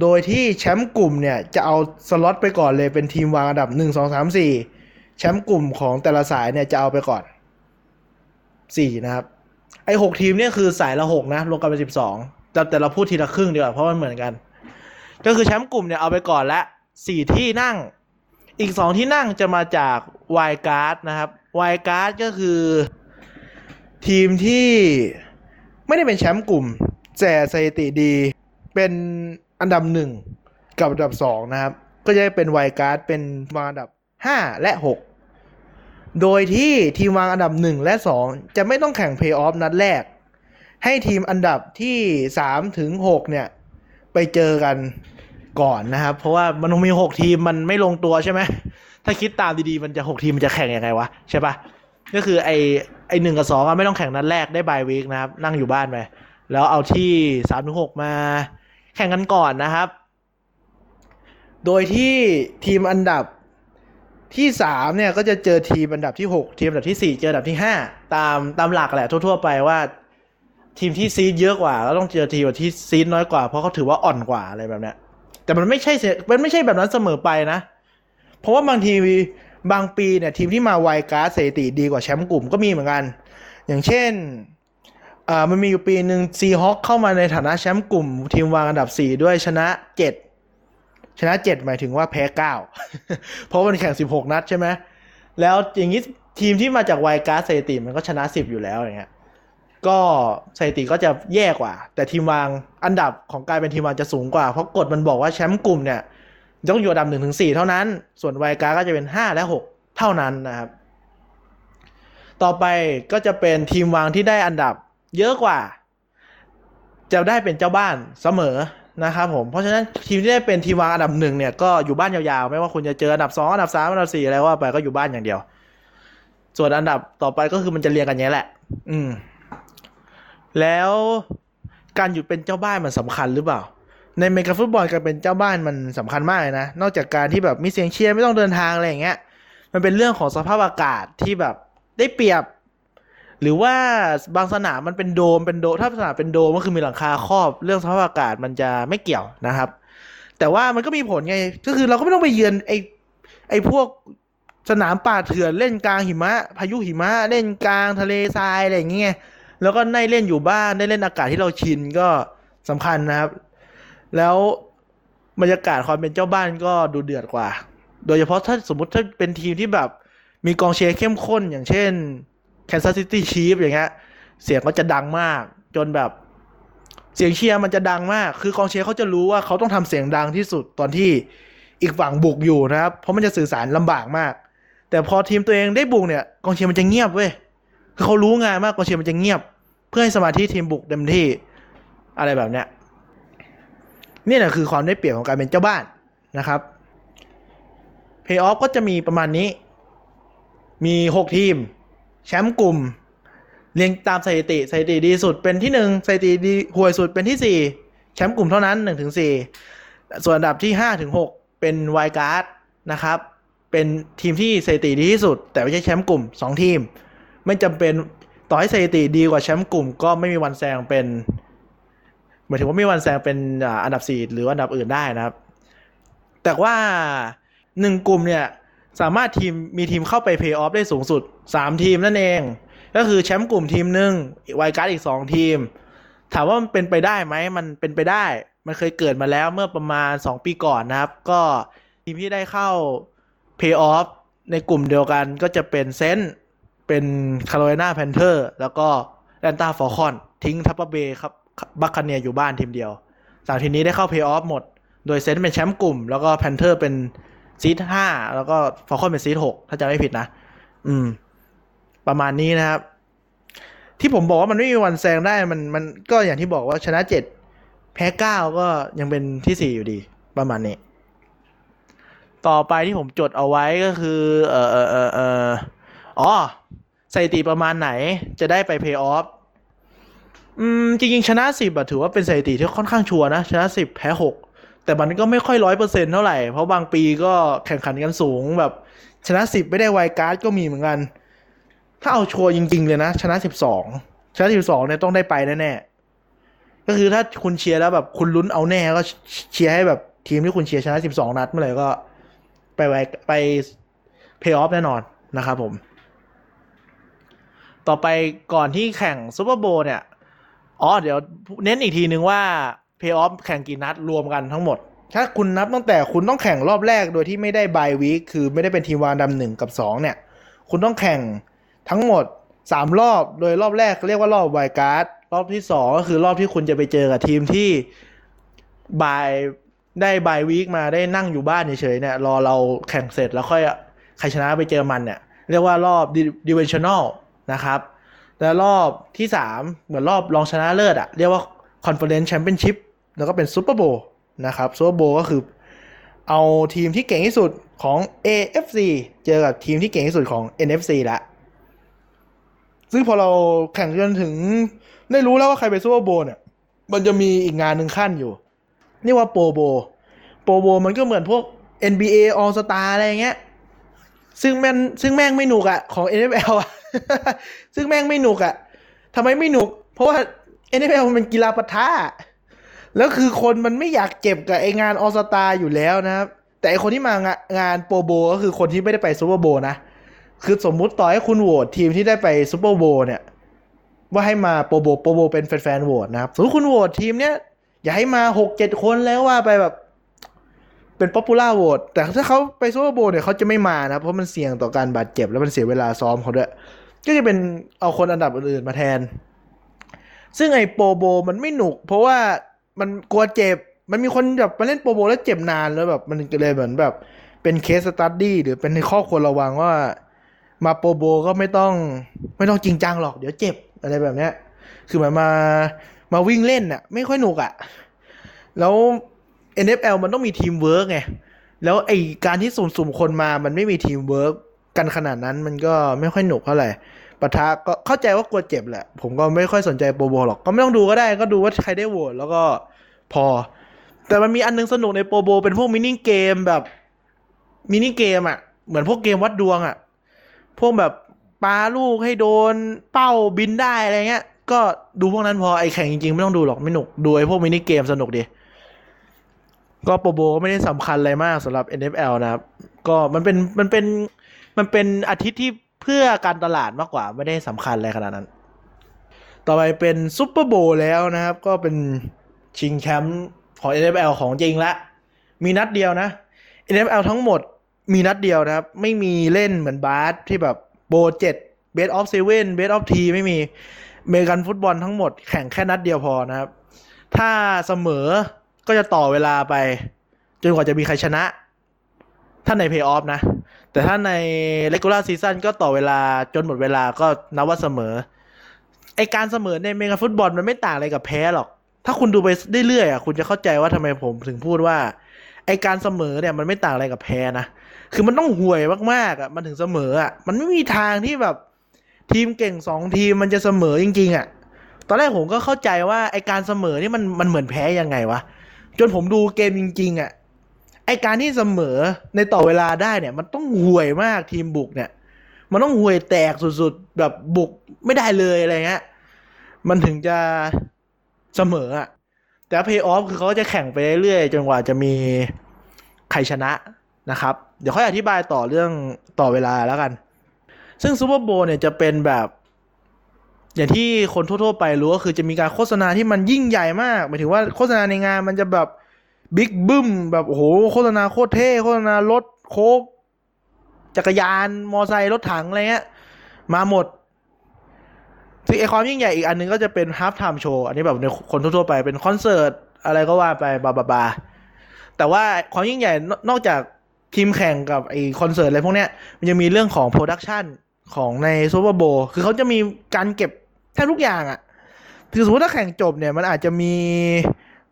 โดยที่แชมป์กลุ่มเนี่ย จะเอาสล็อตไปก่อนเลยเป็นทีมวางอันดับ 1 2 3 4 แชมป์กลุ่มของแต่ละสายเนี่ยจะเอาไปก่อน 4 นะครับ ไอ้ 6 ทีมเนี่ยคือสายละ 6 นะรวมกันเป็น 12 แต่แต่เราพูดทีละครึ่งดีกว่าเพราะมันเหมือนกัน ก็คือแชมป์กลุ่มเนี่ยเอาไปก่อนละ4ที่นั่ง อีก 2 ที่นั่งจะมาจากวายการ์ดนะครับวายการ์ดก็คือทีมที่ไม่ได้เป็นแชมป์กลุ่ม แต่สถิติดี เป็นอันดับหนึ่งกับอันดับสองนะครับ ก็จะเป็นไวการ์ดเป็นวางอันดับห้าและหกโดยที่ทีมวางอันดับหนึ่งและสองจะไม่ต้องแข่งเพย์ออฟนัดแรก ให้ทีมอันดับที่สามถึงหกเนี่ย ไปเจอกันก่อนนะครับ เพราะว่ามันมีหกทีมมันไม่ลงตัวใช่ไหมถ้าคิดตามดีๆ มันจะหกทีมมันจะแข่งยังไงวะ ใช่ปะก็คือไอไอหนึ่งกับสองไม่ต้องแข่งนัดแรกได้บายวีคนะครับ นั่งอยู่บ้านไป แล้วเอาที่สามถึงหกมาแข่งกันก่อนนะครับ โดยที่ทีมอันดับที่สามเนี่ยก็จะเจอทีมอันดับที่หกทีมอันดับที่สี่เจออันดับที่ห้าตามตามหลักแหละทั่วๆไปว่าทีมที่ซีดเยอะกว่าก็ต้องเจอทีมที่ซีดน้อยกว่าเพราะเขาถือว่าอ่อนกว่าอะไรแบบเนี้ยแต่มันไม่ใช่มันไม่ใช่แบบนั้นเสมอไปนะ เพราะว่าบางทีบางปีเนี่ยทีมที่มาไวการ์ดสถิติดีกว่าแชมป์กลุ่มก็มีเหมือนกัน อย่างเช่น อ่ามันมีอยู่ปีหนึ่งซีฮอคเข้ามาในฐานะแชมป์กลุ่ม ทีมวางอันดับ 4 ด้วยชนะ 7 ชนะ 7 หมายถึงว่าแพ้ 9 เพราะมันแข่ง 16 นัดใช่ไหมแล้วอย่างนี้ทีมที่มาจากไวการ์ดสถิติมันก็ชนะ 10 อยู่แล้วอย่างเงี้ยก็สถิติก็จะแย่กว่า แต่ทีมวางอันดับของกลายเป็นทีมวางจะสูงกว่า เพราะกฎมันบอกว่าแชมป์กลุ่มเนี่ยต้องอยู่อันดับหนึ่งถึงสี่เท่านั้น ส่วนไวกาก็จะเป็นห้าและหกเท่านั้นนะครับ ต่อไปก็จะเป็นทีมวางที่ได้อันดับ เยอะกว่า จะได้เป็นเจ้าบ้านเสมอนะครับผม เพราะฉะนั้นทีมที่ได้เป็นทีมวางอันดับหนึ่งเนี่ยก็อยู่บ้านยาวๆ ไม่ว่าคุณจะเจออันดับสองอันดับสามอันดับสี่อะไรว่าไปก็อยู่บ้านอย่างเดียว ส่วนอันดับต่อไปก็คือมันจะเรียงกันนี้แหละ อืม แล้วการอยู่เป็นเจ้าบ้านมันสำคัญหรือเปล่า ในเมกาฟุตบอลการเป็นเจ้าบ้านมันสำคัญมากเลยนะ นอกจากการที่แบบมีเสียงเชียร์ไม่ต้องเดินทางอะไรอย่างเงี้ย มันเป็นเรื่องของสภาพอากาศที่แบบได้เปรียบ หรือว่าบางสนามมันเป็นโดมเป็นโดถ้าสนามเป็นโดมก็คือมีหลังคาครอบ เรื่องสภาพอากาศมันจะไม่เกี่ยวนะครับ แต่ว่ามันก็มีผลไงก็คือเราก็ไม่ต้องไปเยือนไอ้ไอ้พวกสนามป่าเถื่อนเล่นกลางหิมะ พายุหิมะเล่นกลางทะเลทรายอะไรอย่างเงี้ยแล้วก็ได้เล่นอยู่บ้านได้เล่นอากาศที่เราชินก็สำคัญนะครับ แล้วบรรยากาศความเป็นเจ้าบ้านก็ดูเดือดกว่า โดยเฉพาะถ้าสมมติถ้าเป็นทีมที่แบบมีกองเชียร์เข้มข้นอย่างเช่น Kansas City Chiefs อย่างเงี้ยเสียงก็จะดังมาก จนแบบเสียงเชียร์มันจะดังมาก คือกองเชียร์เขาจะรู้ว่าเขาต้องทำเสียงดังที่สุดตอนที่อีกฝั่งบุกอยู่นะครับ เพราะมันจะสื่อสารลำบากมาก แต่พอทีมตัวเองได้บุกเนี่ยกองเชียร์มันจะเงียบเว้ย คือเขารู้งานมากกองเชียร์มันจะเงียบ เพื่อให้สมาธิทีมบุกเต็มที่อะไรแบบเนี้ย นี่แหละคือความได้เปรียบของการเป็นเจ้าบ้านนะครับเพย์ออฟก็จะมีประมาณนี้ มีหกทีม แชมป์กลุ่ม เรียงตามสถิติสถิติดีสุดเป็นที่หนึ่งสถิติดีห่วยสุดเป็นที่สี่แชมป์กลุ่มเท่านั้นหนึ่งถึงสี่ส่วนอันดับที่ห้าถึงหกเป็นไวการ์ดนะครับ เป็นทีมที่สถิติดีที่สุด แต่ไม่ใช่แชมป์กลุ่ม2ทีม ไม่จำเป็นต่อให้สถิติดีกว่าแชมป์กลุ่ม ก็ไม่มีวันแซงเป็นหมายถึงว่าไม่มีวันแซงเป็นอันดับ4หรืออันดับอื่นได้นะครับ แต่ว่าหนึ่งกลุ่มเนี่ย สามารถทีมมีทีมเข้าไปเพย์ออฟได้สูงสุด 3 ทีมนั่นเอง ก็คือแชมป์กลุ่มทีมหนึ่ง wild card อีก 2 ทีม ถามว่ามันเป็นไปได้ไหมมันเป็นไปได้ มันเคยเกิดมาแล้วเมื่อประมาณ 2 ปีก่อนนะครับ ก็ทีมที่ได้เข้าเพย์ออฟในกลุ่มเดียวกันก็จะเป็น Saints เป็นCarolina Panthers แล้วก็ Atlanta Falcons ทิ้งทัพเปอร์เบย์ครับบัคคาเนียอยู่บ้านทีมเดียวสามทีมนี้ได้เข้าเพย์ออฟหมด โดย Saints เป็นแชมป์กลุ่ม แล้วก็ Panthers เป็น seed ห้าแล้วก็ Falcons เป็น seed หกถ้าจำไม่ผิดนะ อืม ประมาณนี้นะครับ ที่ผมบอกว่ามันไม่มีวันแซงได้มันมันก็อย่างที่บอกว่าชนะเจ็ดแพ้เก้าก็ยังเป็นที่สี่อยู่ดี ประมาณนี้ ต่อไปที่ผมจดเอาไว้ก็คือ เออเออเออเอออ๋อสถิติประมาณไหนจะได้ไปเพย์ออฟอืมจริงๆ ชนะสิบถือว่าเป็นสถิติที่ค่อนข้างชัวร์นะ ชนะสิบแพ้หก แต่มันก็ไม่ค่อยร้อยเปอร์เซ็นต์เท่าไหร่ เพราะบางปีก็แข่งขันกันสูงแบบชนะสิบไม่ได้ไวการ์ดก็มีเหมือนกัน ถ้าเอาชัวร์จริง ๆ เลยนะ ชนะสิบสองชนะสิบสองเนี่ยต้องได้ไปแน่ๆก็คือถ้าคุณเชียร์แล้วแบบคุณลุ้นเอาแน่ก็เชียร์ให้แบบทีมที่คุณเชียร์ชนะสิบสองนัดเมื่อไหร่ก็ ไปไวไปเพย์ออฟแน่นอนนะครับผม ต่อไปก่อนที่แข่ง Super Bowl เนี่ย อ๋อ เดี๋ยวเน้นอีกทีนึงว่า เพย์ออฟแข่งกี่นัดรวมกันทั้งหมด ถ้าคุณนับตั้งแต่คุณต้องแข่งรอบแรกโดยที่ไม่ได้ bye week คือไม่ได้เป็นทีมวางอันดับหนึ่งกับสองเนี่ย คุณต้องแข่งทั้งหมดสามรอบโดยรอบแรกเรียกว่ารอบ wild cardรอบที่สองก็คือรอบที่คุณจะไปเจอกับทีมที่ bye ได้ bye week มาได้นั่งอยู่บ้านเฉยๆเนี่ยรอเราแข่งเสร็จแล้วค่อยใครชนะไปเจอมันเนี่ย เรียกว่ารอบดิเวนชั่น a ลนะครับแล้วรอบที่สามเหมือนรอบรองชนะเลิศอะเรียกว่า Conference Championship แล้วก็เป็น Super Bowl นะครับ Super Bowl ก็คือเอาทีมที่เก่งที่สุดของ AFC เจอกับทีมที่เก่งที่สุดของ NFC ละ ซึ่งพอเราแข่งจนถึงได้รู้แล้วว่าใครเป็นซูเปอร์โบเนี่ย มันจะมีอีกงานหนึ่งขั้นอยู่ นี่ว่าโปรโบ โปรโบมันก็เหมือนพวก NBA All Star อะไรอย่างเงี้ย ซึ่งแม่งซึ่งแม่งไม่หนุกอะของ NFL อะซึ่งแม่งไม่หนุกอะทำไมไม่หนุก เพราะว่า NFL มันเป็นกีฬาปะทะ แล้วคือคนมันไม่อยากเจ็บกับไองานออสตาอยู่แล้วนะครับ แต่ไอคนที่มางานงานโปรโบก็คือคนที่ไม่ได้ไปซูเปอร์โบนะ คือสมมุติต่อให้คุณโหวตทีมที่ได้ไป Super Bowl เนี่ย ว่าให้มา Pro Bowl Pro Bowl เป็นแฟนๆโหวตนะครับสมมติคุณโหวตทีมเนี้ยอยากให้มาหกเจ็ดคนแล้วว่าไปแบบเป็น popular vote แต่ถ้าเขาไป Super Bowl เนี่ยเขาจะไม่มานะเพราะมันเสี่ยงต่อการบาดเจ็บ แล้วมันเสียเวลาซ้อมเขาด้วยก็จะเป็นเอาคนอันดับอื่นๆมาแทน ซึ่งไอ้ Pro Bowl มันไม่หนุก เพราะว่า มันกลัวเจ็บ มันมีคนแบบมาเล่น Pro Bowl แล้วเจ็บนานแล้วแบบมันเลยเหมือนแบบ เป็น case study หรือเป็นในข้อควรระวังว่า มา Pro Bowl ก็ไม่ต้องไม่ต้องจริงจังหรอกเดี๋ยวเจ็บอะไรแบบเนี้ย คือเหมือนมามาวิ่งเล่นน่ะ ไม่ค่อยหนุกอะ่ะ แล้ว NFL มันต้องมีทีมเวิร์กไง แล้วไอ้การที่สุ่มๆคนมามันไม่มีทีมเวิร์กกันขนาดนั้นมันก็ไม่ค่อยหนุกเท่าไหร่ปะทะก็เข้าใจว่ากลัวเจ็บแหละ ผมก็ไม่ค่อยสนใจ Pro Bowl หรอก ก็ไม่ต้องดูก็ได้ ก็ดูว่าใครได้โหวตแล้วก็ พอ แต่มันมีอันนึงสนุกในโปรโบ เป็นพวกมินิเกมแบบมินิเกมอะ่ะ เหมือนพวกเกมวัดดวงอะ่ะ พวกแบบปาลูกให้โดนเป้าบินได้อะไรเงี้ย ก็ดูพวกนั้นพอไอแข่งจริงๆ ไม่ต้องดูหรอกไม่หนุกดูไอพวกมินิเกมสนุกดีก็โปรโบก็ไม่ได้สำคัญอะไรมากสำหรับ NFL นะครับ ก็มันเป็นมันเป็นมันเป็นอาทิตย์ที่เพื่อการตลาดมากกว่าไม่ได้สำคัญอะไรขนาดนั้น ต่อไปเป็น Super Bowl แล้วนะครับ ก็เป็น ชิงแชมป์ของ NFL ของจริงละ มีนัดเดียวนะ NFL ทั้งหมดมีนัดเดียวนะครับ ไม่มีเล่นเหมือนบาสที่แบบโบเจ็ด best of seven best of three ไม่มีอเมริกันฟุตบอลทั้งหมดแข่งแค่นัดเดียวพอนะครับ ถ้าเสมอก็จะต่อเวลาไป จนกว่าจะมีใครชนะ ถ้าในเพย์ออฟนะ แต่ถ้าใน regular season ก็ต่อเวลาจนหมดเวลาก็นับว่าเสมอ ไอการเสมอในเมกาฟุตบอลมันไม่ต่างอะไรกับแพ้หรอก ถ้าคุณดูไปเรื่อยๆอะคุณจะเข้าใจว่าทำไมผมถึงพูดว่า ไอการเสมอเนี่ยมันไม่ต่างอะไรกับแพ้นะ คือมันต้องห่วยมากๆอะมันถึงเสมออะมันไม่มีทางที่แบบทีมเก่งสองทีมมันจะเสมอจริง ๆอะตอนแรกผมก็เข้าใจว่าไอการเสมอนี่มันมันเหมือนแพ้ยังไงวะจนผมดูเกมจริง ๆอะไอการที่เสมอในต่อเวลาได้เนี่ย มันต้องห่วยมากทีมบุกเนี่ย มันต้องห่วยแตกสุดๆแบบบุกไม่ได้เลยอะไรเงี้ยมันถึงจะ เสมออะแต่เพย์ออฟคือเขาจะแข่งไปเรื่อยๆจนกว่าจะมีใครชนะนะครับ เดี๋ยวค่อยอธิบายต่อเรื่องต่อเวลาแล้วกัน ซึ่งซูเปอร์โบเนี่ยจะเป็นแบบ อย่างที่คนทั่ว ๆ ไปรู้ก็คือจะมีการโฆษณาที่มันยิ่งใหญ่มากหมายถึงว่าโฆษณาในงานมันจะแบบบิ๊กบึ้มแบบโอ้โหโฆษณาโคตรเท่โฆษณารถโค้กจักรยานมอไซค์รถถังอะไรเงี้ยมาหมด ซึ่งไอ้ความยิ่งใหญ่อีกอันนึงก็จะเป็น halftime show อันนี้แบบในคนทั่วๆไปเป็นคอนเสิร์ตอะไรก็ว่าไปบาบาบาแต่ว่าความยิ่งใหญ่นอกจากทีมแข่งกับไอ้คอนเสิร์ตอะไรพวกเนี้ยมันยังมีเรื่องของ production ของใน Super Bowl คือเขาจะมีการเก็บแทบทุกอย่างอะ่ะคือสมมติถ้าแข่งจบเนี่ยมันอาจจะมี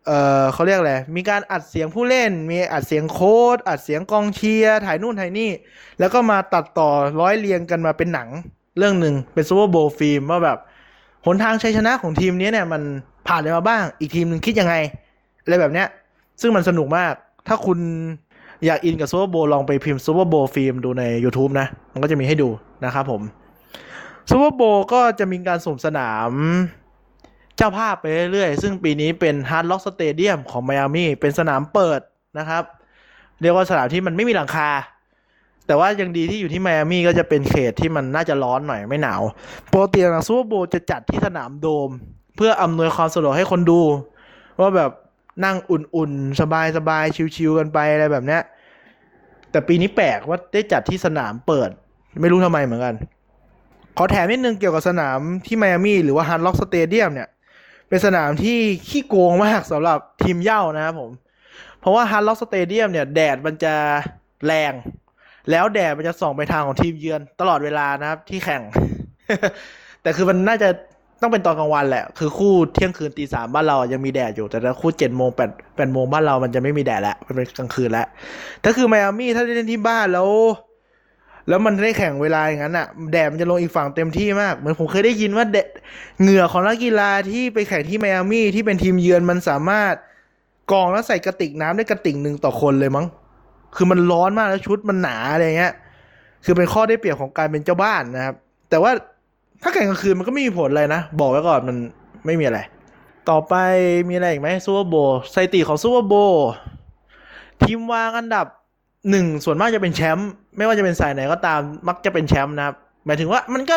เออเขาเรียกอะไร มีการอัดเสียงผู้เล่น มีอัดเสียงโค้ช อัดเสียงกองเชียร์ ถ่ายนู่นถ่ายนี่ แล้วก็มาตัดต่อร้อยเรียงกันมาเป็นหนัง เรื่องหนึ่งเป็น Super Bowl film ว่าแบบ หนทางชัยชนะของทีมนี้เนี่ยมันผ่านอะไรมาบ้าง อีกทีมหนึ่งคิดยังไง อะไรแบบเนี้ย ซึ่งมันสนุกมาก ถ้าคุณอยากอินกับ Super Bowl ลองไปพิมพ์ Super Bowl film ดูใน YouTube นะ มันก็จะมีให้ดูนะครับผม Super Bowl ก็จะมีการสุ่มสนามเจ้าภาพไปเรื่อยๆ ซึ่งปีนี้เป็น Hard Rock Stadium ของไมอามี่เป็นสนามเปิดนะครับ เรียกว่าสนามที่มันไม่มีหลังคา แต่ว่ายังดีที่อยู่ที่ไมอามี่ก็จะเป็นเขตที่มันน่าจะร้อนหน่อยไม่หนาวปกตินะ Super Bowl จะจัดที่สนามโดม เพื่ออำนวยความสะดวกให้คนดู ว่าแบบนั่งอุ่นๆ สบายๆ ชิวๆกันไปอะไรแบบเนี้ยแต่ปีนี้แปลกว่าได้จัดที่สนามเปิด ไม่รู้ทำไมเหมือนกัน ขอแถมนิดนึงเกี่ยวกับสนามที่ไมอามี่หรือว่า Hard Rock Stadium เนี่ย เป็นสนามที่ขี้โกงมากสำหรับทีมเยือนนะครับผม เพราะว่า Hard Rock Stadium เนี่ยแดดมันจะแรง แล้วแดดมันจะส่องไปทางของทีมเยือนตลอดเวลานะครับ ที่แข่ง แต่คือมันน่าจะต้องเป็นตอนกลางวันแหละ คือคู่เที่ยงคืนตีสามบ้านเรายังมีแดดอยู่ แต่ถ้าคู่เจ็ดโมงแปดแปดโมงบ้านเรามันจะไม่มีแดดแล้วมันเป็นกลางคืนแล้วถ้าคือไมอามี่ถ้าได้เล่นที่บ้านแล้ว แล้วมันได้แข่งเวลาอย่างนั้นอะแดดมันจะลงอีกฝั่งเต็มที่มาก เหมือนผมเคยได้ยินว่าเดเหงื่อของนักกีฬาที่ไปแข่งที่ไมอามี่ที่เป็นทีมเยือนมันสามารถกองแล้วใส่กระติกน้ำได้กระติกหนึ่งต่อคนเลยมั้ง คือมันร้อนมากแล้วชุดมันหนาอะไรเงี้ย คือเป็นข้อได้เปรียบของการเป็นเจ้าบ้านนะครับ แต่ว่าถ้าแข่งกลางคืนมันก็ไม่มีผลอะไรนะ บอกไว้ก่อนมันไม่มีอะไร ต่อไปมีอะไรอีกไหมซูเปอร์โบสถิติของซูเปอร์โบทีมวางอันดับหนึ่งส่วนมากจะเป็นแชมป์ไม่ว่าจะเป็นสายไหนก็ตามมักจะเป็นแชมป์นะครับ หมายถึงว่ามันก็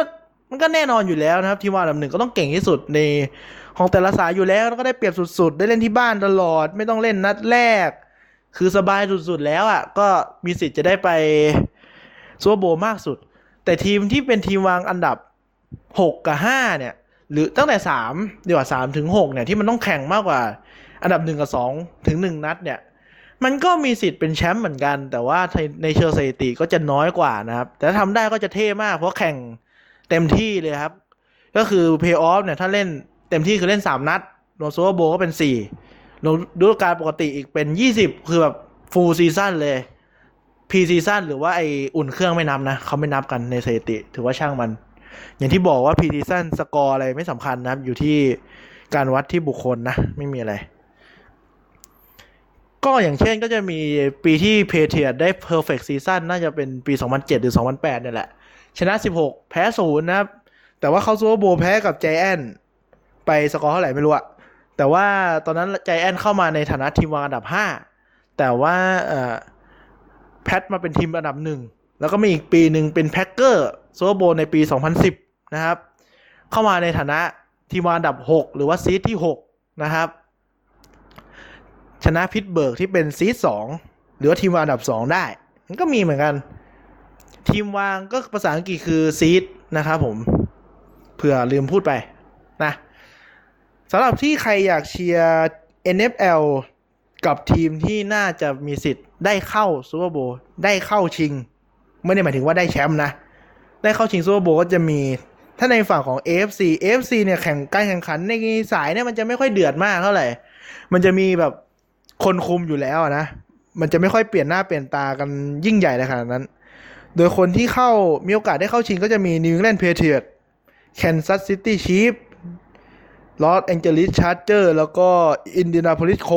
มันก็แน่นอนอยู่แล้วนะครับ ทีมวางอันดับหนึ่งก็ต้องเก่งที่สุดในของแต่ละสายอยู่แล้วแล้วก็ได้เปรียบสุด ๆ ได้เล่นที่บ้านตลอด ไม่ต้องเล่นนัดแรก คือสบายสุดๆแล้วอะก็มีสิทธิ์จะได้ไปซัวโบมากสุด แต่ทีมที่เป็นทีมวางอันดับหกกับห้าเนี่ย หรือตั้งแต่สามดีกว่าสามถึงหกเนี่ยที่มันต้องแข่งมากกว่า อันดับหนึ่งกับสองถึงหนึ่งนัดเนี่ย มันก็มีสิทธิ์เป็นแชมป์เหมือนกัน แต่ว่าในเชิงสถิติก็จะน้อยกว่านะครับ แต่ถ้าทำได้ก็จะเท่มากเพราะแข่งเต็มที่เลยครับ ก็คือเพย์ออฟเนี่ยถ้าเล่นเต็มที่คือเล่นสามนัดลงโซเวโบก็เป็นสี่ ลงดูการปกติอีกเป็นยี่สิบคือแบบfull season เลย preseason หรือว่าไออุ่นเครื่องไม่นับนะเขาไม่นับกันในสถิติ ถือว่าช่างมัน อย่างที่บอกว่า preseason สกอร์อะไรไม่สำคัญนะอยู่ที่การวัดที่บุคคลนะ ไม่มีอะไร ก็อย่างเช่นก็จะมีปีที่ Patriots ได้ perfect season น่าจะเป็นปี 2007 หรือ 2008นี่แหละ ชนะ 16 แพ้ศูนย์นะครับ แต่ว่าเขา Super Bowl แพ้กับ Giants ไปสกอร์เท่าไหร่ไม่รู้อะ แต่ว่าตอนนั้นใจแอนเข้ามาในฐานะทีมวางอันดับ 5 แต่ว่า Pat มาเป็นทีมอันดับหนึ่งแล้วก็มีอีกปีหนึ่งเป็น Packers Super Bowl ในปี 2010 นะครับ เข้ามาในฐานะทีมวางอันดับ 6 หรือว่า seed ที่ 6 นะครับ ชนะพิตเบิร์กที่เป็น seed สองหรือว่าทีมวางอันดับสองได้ มันก็มีเหมือนกัน ทีมวางก็ภาษาอังกฤษคือ seed นะครับผมเผื่อลืมพูดไปนะ สำหรับที่ใครอยากเชียร์ NFL กับทีมที่น่าจะมีสิทธิ์ได้เข้าซูเปอร์โบได้เข้าชิง ไม่ได้หมายถึงว่าได้แชมป์นะ ได้เข้าชิงซูเปอร์โบก็จะมีถ้าในฝั่งของ AFC AFC เนี่ยแข่งการแข่งขันในสายเนี่ยมันจะไม่ค่อยเดือดมากเท่าไหร่ มันจะมีแบบคนคุมอยู่แล้วนะ มันจะไม่ค่อยเปลี่ยนหน้าเปลี่ยนตากันยิ่งใหญ่เลยขนาดนั้น โดยคนที่เข้ามีโอกาสได้เข้าชิงก็จะมี New England Patriots Kansas City Chiefs Los Angeles Chargers แล้วก็ Indianapolis Colts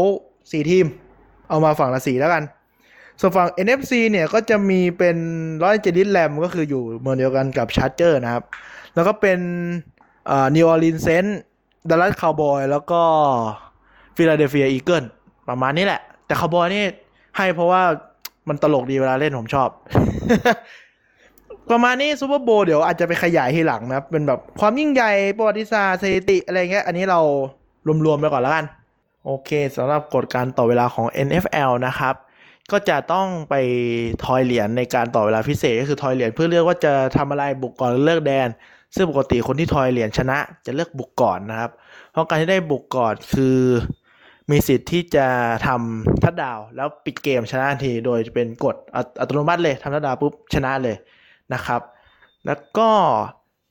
สี่ทีม เอามาฝั่งละสี่แล้วกัน ส่วนฝั่ง NFC เนี่ยก็จะมีเป็น Los Angeles Rams ก็คืออยู่เมืองเดียวกันกับ Chargers นะครับ แล้วก็เป็น New Orleans Saints Dallas Cowboys แล้วก็ Philadelphia Eagles ประมาณนี้แหละ แต่คาวบอยนี่ให้เพราะว่ามันตลกดีเวลาเล่นผมชอบ ประมาณนี้ซูเปอร์โบเดี๋ยวอาจจะไปขยายทีหลังนะเป็นแบบความยิ่งใหญ่ประวัติศาสตร์สถิติอะไรเงี้ยอันนี้เรารวมๆไปก่อนแล้วกัน โอเคสำหรับกฎการต่อเวลาของ NFL นะครับ ก็จะต้องไปทอยเหรียญในการต่อเวลาพิเศษก็คือทอยเหรียญเพื่อเลือกว่าจะทำอะไรบุกก่อนหรือเลือกแดน ซึ่งปกติคนที่ทอยเหรียญชนะจะเลือกบุกก่อนนะครับ เพราะการที่ได้บุกก่อนคือมีสิทธิ์ที่จะทำทัดดาว แล้วปิดเกมชนะทันที โดยเป็นกฎอัตอัตโนมัติเลยทำทัดดาวปุ๊บชนะเลย นะครับ แล้วก็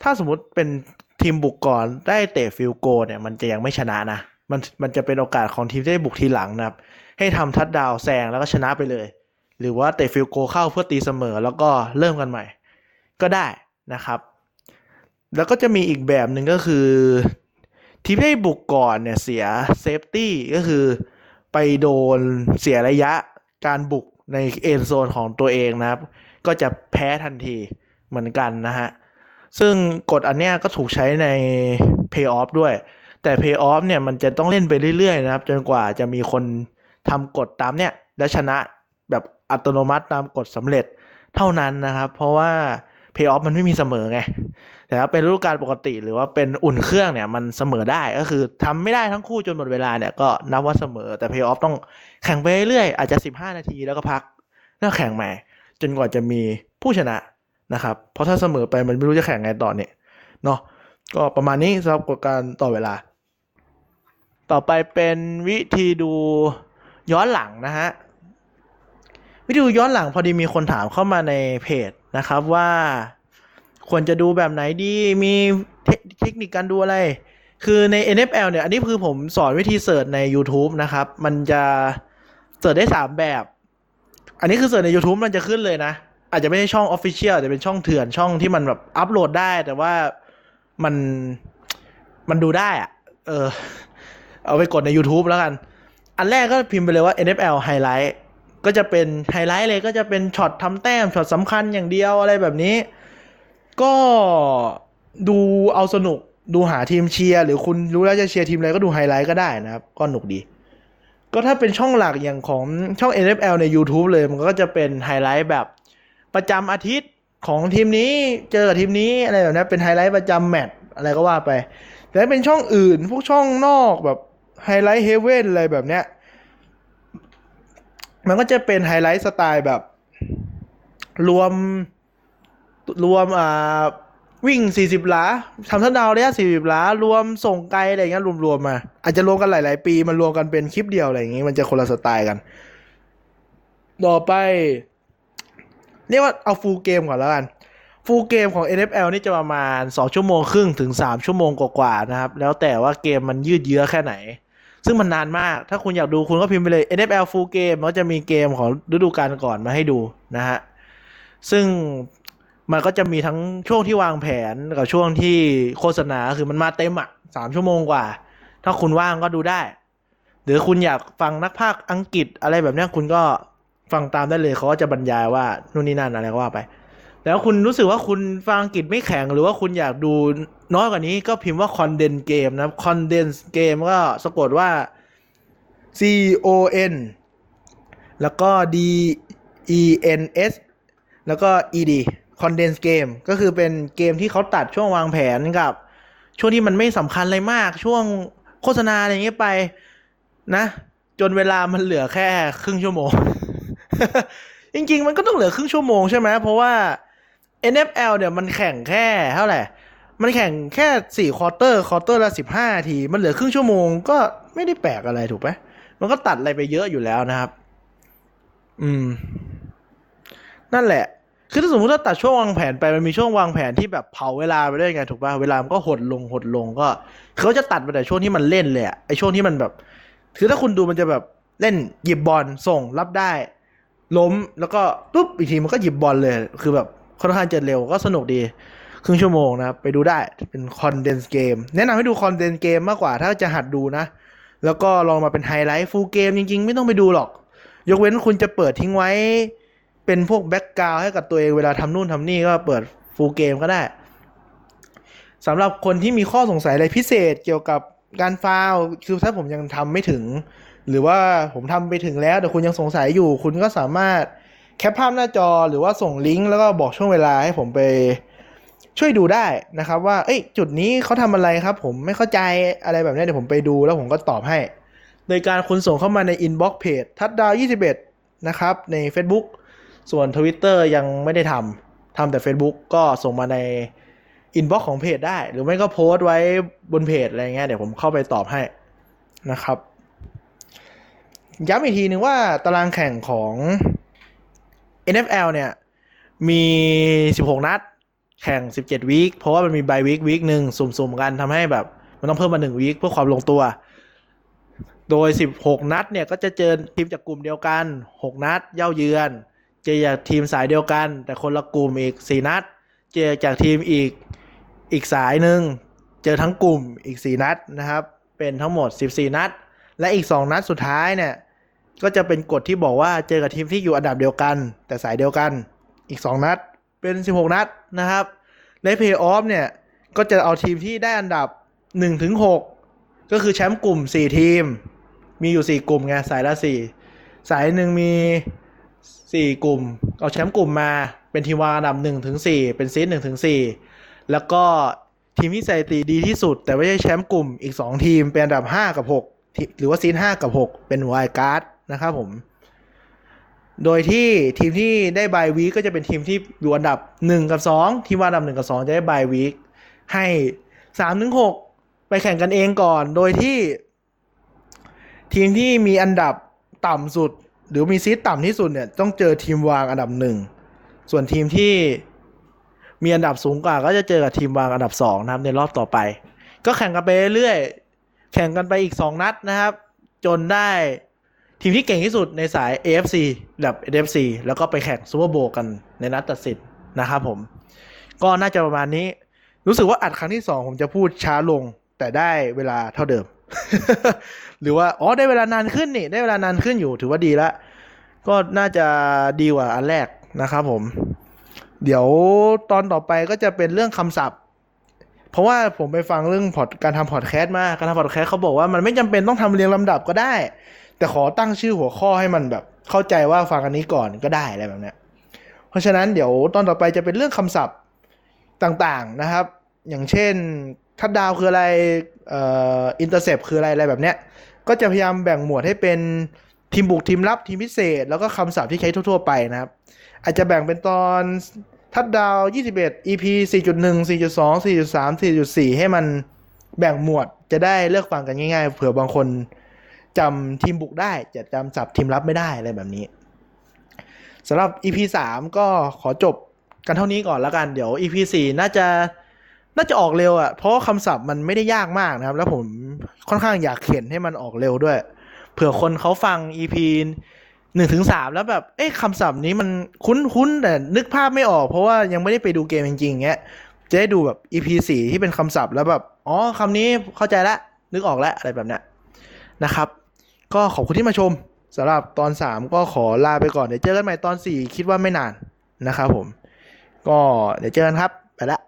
ถ้าสมมติเป็นทีมบุกก่อนได้เตะ field goal เนี่ยมันจะยังไม่ชนะนะ มันมันจะเป็นโอกาสของทีมที่ได้บุกทีหลังนะครับ ให้ทำทัดดาวแซงแล้วก็ชนะไปเลย หรือว่าเตะ field goal เข้าเพื่อตีเสมอแล้วก็เริ่มกันใหม่ ก็ได้นะครับ แล้วก็จะมีอีกแบบหนึ่งก็คือ ทีมที่บุกก่อนเนี่ยเสีย safety ก็คือไปโดนเสียระยะการบุกใน end zone ของตัวเองนะครับ ก็จะแพ้ทันทีเหมือนกันนะฮะ ซึ่งกฎอันเนี้ยก็ถูกใช้ใน playoff ด้วย แต่ playoff เนี่ยมันจะต้องเล่นไปเรื่อยๆนะครับ จนกว่าจะมีคนทำกฎตามเนี่ยและชนะแบบอัตโนมัติตามกฎสำเร็จเท่านั้นนะครับ เพราะว่า Pay Off มันไม่มีเสมอไง แต่ถ้าเป็นฤดูกาลปกติหรือว่าเป็นอุ่นเครื่องเนี่ยมันเสมอได้ก็คือทำไม่ได้ทั้งคู่จนหมดเวลาเนี่ยก็นับว่าเสมอแต่ Pay Off ต้องแข่งไปเรื่อยๆอาจจะ 15 นาทีแล้วก็พักแล้วแข่งใหม่ จนกว่าจะมีผู้ชนะนะครับ เพราะถ้าเสมอไปมันไม่รู้จะแข่งไงต่อเนี่ยเนาะก็ประมาณนี้สำหรับกการต่อเวลา ต่อไปเป็นวิธีดูย้อนหลังนะฮะวิธีดูย้อนหลังพอดีมีคนถามเข้ามาในเพจนะครับว่าควรจะดูแบบไหนดี มีเทคเทคนิคการดูอะไร คือใน NFL เนี่ย อันนี้คือผมสอนวิธีเสิร์ชใน YouTube นะครับ มันจะเสิร์ชได้ 3 แบบ อันนี้คือเสิร์ชใน YouTube มันจะขึ้นเลยนะ อาจจะไม่ใช่ช่อง Official แต่เป็นช่องเถื่อนช่องที่มันแบบอัปโหลดได้ แต่ว่ามันมันดูได้อะเออ เอาไปกดใน YouTube แล้วกัน อันแรกก็พิมพ์ไปเลยว่า NFL Highlight ก็จะเป็นไฮไลท์เลยก็จะเป็นช็อตทำแต้มช็อตสำคัญอย่างเดียวอะไรแบบนี้ ก็ดูเอาสนุกดูหาทีมเชียร์ หรือคุณรู้แล้วจะเชียร์ทีมอะไรก็ดูไฮไลท์ก็ได้นะครับ ก็หนุกดี ก็ถ้าเป็นช่องหลักอย่างของช่อง NFL ใน YouTube เลย มันก็จะเป็นไฮไลท์แบบประจำอาทิตย์ของทีมนี้เจอกับทีมนี้อะไรแบบนี้เป็นไฮไลท์ประจำแมตช์อะไรก็ว่าไป แต่เป็นช่องอื่น พวกช่องนอกแบบ Highlight Heaven อะไรแบบเนี้ยมันก็จะเป็นไฮไลท์สไตล์แบบรวมรวมอ่า วิ่ง 40 หลาทำทัดดาวระยะ 40 หลา รวมส่งไกลอะไรเงี้ยรวมๆมา อาจจะรวมกันหลาย ๆ ปีมันรวมกันเป็นคลิปเดียวอะไรอย่างงี้ มันจะคนละสไตล์กัน ต่อไป เรียกว่าเอา full game ก่อนแล้วกันฟูลเกมของ NFL นี่จะประมาณ 2 ชั่วโมงครึ่งถึง 3 ชั่วโมงกว่าๆนะครับ แล้วแต่ว่าเกมมันยืดเยื้อแค่ไหน ซึ่งมันนานมาก ถ้าคุณอยากดูคุณก็พิมพ์ไปเลย NFL Full Game มันจะมีเกมของฤดูกาลก่อนมาให้ดูนะฮะ ซึ่ง มันก็จะมีทั้งช่วงที่วางแผนกับช่วงที่โฆษณาคือมันมาเต็มอะสามชั่วโมงกว่า ถ้าคุณว่างก็ดูได้ หรือคุณอยากฟังนักพากย์อังกฤษอะไรแบบนี้คุณก็ฟังตามได้เลยเขาก็จะบรรยายว่านู่นนี่นั่นอะไรก็ว่าไป แล้วคุณรู้สึกว่าคุณฟังอังกฤษไม่แข็ง หรือว่าคุณอยากดูน้อยกว่านี้ก็พิมพ์ว่า condense game นะ condense game ก็สะกดว่า C O N แล้วก็ D E N S แล้วก็ E D condense game ก็คือเป็นเกมที่เขาตัดช่วงวางแผนกับ ช่วงที่มันไม่สำคัญอะไรมาก ช่วงโฆษณาอะไรเงี้ยไปนะ จนเวลามันเหลือแค่ครึ่งชั่วโมง จริง ๆ มันก็ต้องเหลือครึ่งชั่วโมงใช่ไหมเพราะว่า NFL เนี่ยมันแข่งแค่เท่าไหร่ มันแข่งแค่สี่ควอเตอร์ ควอเตอร์ละสิบห้านาที มันเหลือครึ่งชั่วโมงก็ไม่ได้แปลกอะไรถูกไหมมันก็ตัดอะไรไปเยอะอยู่แล้วนะครับ อืม นั่นแหละ คือถ้าสมมติถ้าตัดช่วงวางแผนไปมันมีช่วงวางแผนที่แบบเผาเวลาไปด้วยไงถูกป่ะเวลามันก็หดลงหดลงก็เขาจะตัดไปแต่ช่วงที่มันเล่นเลยอะไอช่วงที่มันแบบคือถ้าคุณดูมันจะแบบเล่นหยิบบอลส่งรับได้ ล้มแล้วก็ปุ๊บอีกทีมันก็หยิบบอลเลย คือแบบค่อนข้างจะเร็วก็สนุกดี ครึ่งชั่วโมงนะครับไปดูได้เป็น condensed game แนะนำให้ดู condensed game มากกว่าถ้าจะหัดดูนะ แล้วก็ลองมาเป็นไฮไลท์ full game จริง ๆ ไม่ต้องไปดูหรอก ยกเว้นคุณจะเปิดทิ้งไว้ เป็นพวก background ให้กับตัวเองเวลาทำนู่นทำนี่ก็เปิดfull game ก็ได้สำหรับคนที่มีข้อสงสัยอะไรพิเศษเกี่ยวกับการฟาวคือถ้าผมยังทำไม่ถึง หรือว่าผมทำไปถึงแล้วแต่คุณยังสงสัยอยู่ คุณก็สามารถ cap ภาพหน้าจอหรือว่าส่งลิงก์แล้วก็บอกช่วงเวลาให้ผมไปช่วยดูได้นะครับ ว่าเอ้ยจุดนี้เขาทำอะไรครับ ผมไม่เข้าใจอะไรแบบนี้เดี๋ยวผมไปดูแล้วผมก็ตอบให้ โดยการคุณส่งเข้ามาใน inbox เพจทัดดาว 21 นะครับ ใน Facebook ส่วน Twitter ยังไม่ได้ทำทำแต่ Facebook ก็ส่งมาใน inbox ของเพจได้ หรือไม่ก็โพสต์ไว้บนเพจอะไรเงี้ยเดี๋ยวผมเข้าไปตอบให้นะครับ ย้ำอีกทีนึงว่าตารางแข่งของ NFL เนี่ย มี 16 นัด แข่ง 17 week เพราะว่ามันมี bye week week หนึ่งสุ่มๆ กันทำให้แบบ มันต้องเพิ่มมา 1 week เพื่อความลงตัว โดย 16 นัดเนี่ย ก็จะเจอทีมจากกลุ่มเดียวกัน 6 นัด เย่าเยือน เจอจากทีมสายเดียวกัน แต่คนละกลุ่มอีก4นัด เจอจากทีมอีกอีกสายหนึ่งเจอทั้งกลุ่มอีก4นัดนะครับ เป็นทั้งหมด 14 นัด และอีก 2 นัดสุดท้ายเนี่ยก็จะเป็นกฎที่บอกว่าเจอกับทีมที่อยู่อันดับเดียวกัน แต่สายเดียวกันอีก 2 นัดเป็น 16 นัดนะครับในเพย์ออฟเนี่ยก็จะเอาทีมที่ได้อันดับ1ถึง6ก็คือแชมป์กลุ่ม 4 ทีม มีอยู่ 4 กลุ่มไงสายละ 4 สายหนึ่งมี 4กลุ่ม เอาแชมป์กลุ่มมาเป็นทีมวางอันดับ1ถึง4เป็นซีด1ถึง4แล้วก็ทีมที่สถิติดีที่สุด แต่ไม่ใช่แชมป์กลุ่มอีก2ทีมเป็นอันดับ5กับ6หรือว่าซีด5กับ6เป็นไวการ์ดนะครับผม โดยที่ทีมที่ได้บายวีก็จะเป็นทีมที่อยู่อันดับ1กับ2ทีมว่าอันดับ1กับ2จะได้บายวีให้3ถึง6ไปแข่งกันเองก่อน โดยที่ทีมที่มีอันดับต่ำสุด หรือมีซีดต่ำที่สุดเนี่ยต้องเจอทีมวางอันดับหนึ่งส่วนทีมที่มีอันดับสูงกว่าก็จะเจอกับทีมวางอันดับสองนะครับในรอบต่อไป ก็แข่งกันไปเรื่อยแข่งกันไปอีก 2 นัดนะครับ จนได้ทีมที่เก่งที่สุดในสาย AFC แบบ NFC แล้วก็ไปแข่งซูเปอร์โบกันในนัดตัดสินนะครับผม ก็น่าจะประมาณนี้ รู้สึกว่าอัดครั้งที่ 2 ผมจะพูดช้าลงแต่ได้เวลาเท่าเดิม หรือว่า อ๋อ ได้เวลานานขึ้นนี่ ได้เวลานานขึ้นอยู่ถือว่าดีละ ก็น่าจะดีกว่าอันแรกนะครับผม เดี๋ยวตอนต่อไปก็จะเป็นเรื่องคำศัพท์ เพราะว่าผมไปฟังเรื่องพอดการทำพอดแคสต์มา การทำพอดแคสต์เขาบอกว่ามันไม่จำเป็นต้องทำเรียงลำดับก็ได้ แต่ขอตั้งชื่อหัวข้อให้มันแบบ เข้าใจว่าฟังอันนี้ก่อนก็ได้อะไรแบบเนี้ยเพราะฉะนั้นเดี๋ยวตอนต่อไปจะเป็นเรื่องคำศัพท์ต่างๆนะครับ อย่างเช่น touchdown คืออะไร intercept คืออะไรอะไรแบบเนี้ย ก็จะพยายามแบ่งหมวดให้เป็น ทีมบุกทีมรับทีมพิเศษ แล้วก็คำศัพท์ที่ใช้ทั่ว ๆ ไปนะครับ อาจจะแบ่งเป็นตอนทัดดาว 21 EP 4.1 4.2 4.3 4.4 ให้มันแบ่งหมวดจะได้เลือกฟังกันง่ายๆ เผื่อบางคนจำทีมบุกได้ จะจำศัพท์ทีมรับไม่ได้อะไรแบบนี้สำหรับ EP 3 ก็ขอจบกันเท่านี้ก่อนแล้วกัน เดี๋ยว EP 4 น่าจะน่าจะออกเร็วอะ่ะ เพราะคำศัพท์มันไม่ได้ยากมากนะครับ แล้วผมค่อนข้างอยากเขียนให้มันออกเร็วด้วย เผื่อคนเขาฟัง EP หนึ่งถึงสามแล้วแบบ เอ๊ะคำศัพท์นี้มันคุ้นๆแต่นึกภาพไม่ออก เพราะว่ายังไม่ได้ไปดูเกมจริงๆเงี้ยจะได้ดูแบบ EP สี่ที่เป็นคำศัพท์แล้วแบบ อ๋อคำนี้เข้าใจละนึกออกแล้วอะไรแบบเนี้ยนะครับ ก็ขอบคุณที่มาชมสำหรับตอนสามก็ขอลาไปก่อน เดี๋ยวเจอกันใหม่ตอนสี่คิดว่าไม่นานนะครับผม ก็เดี๋ยวเจอกันครับ ไปละ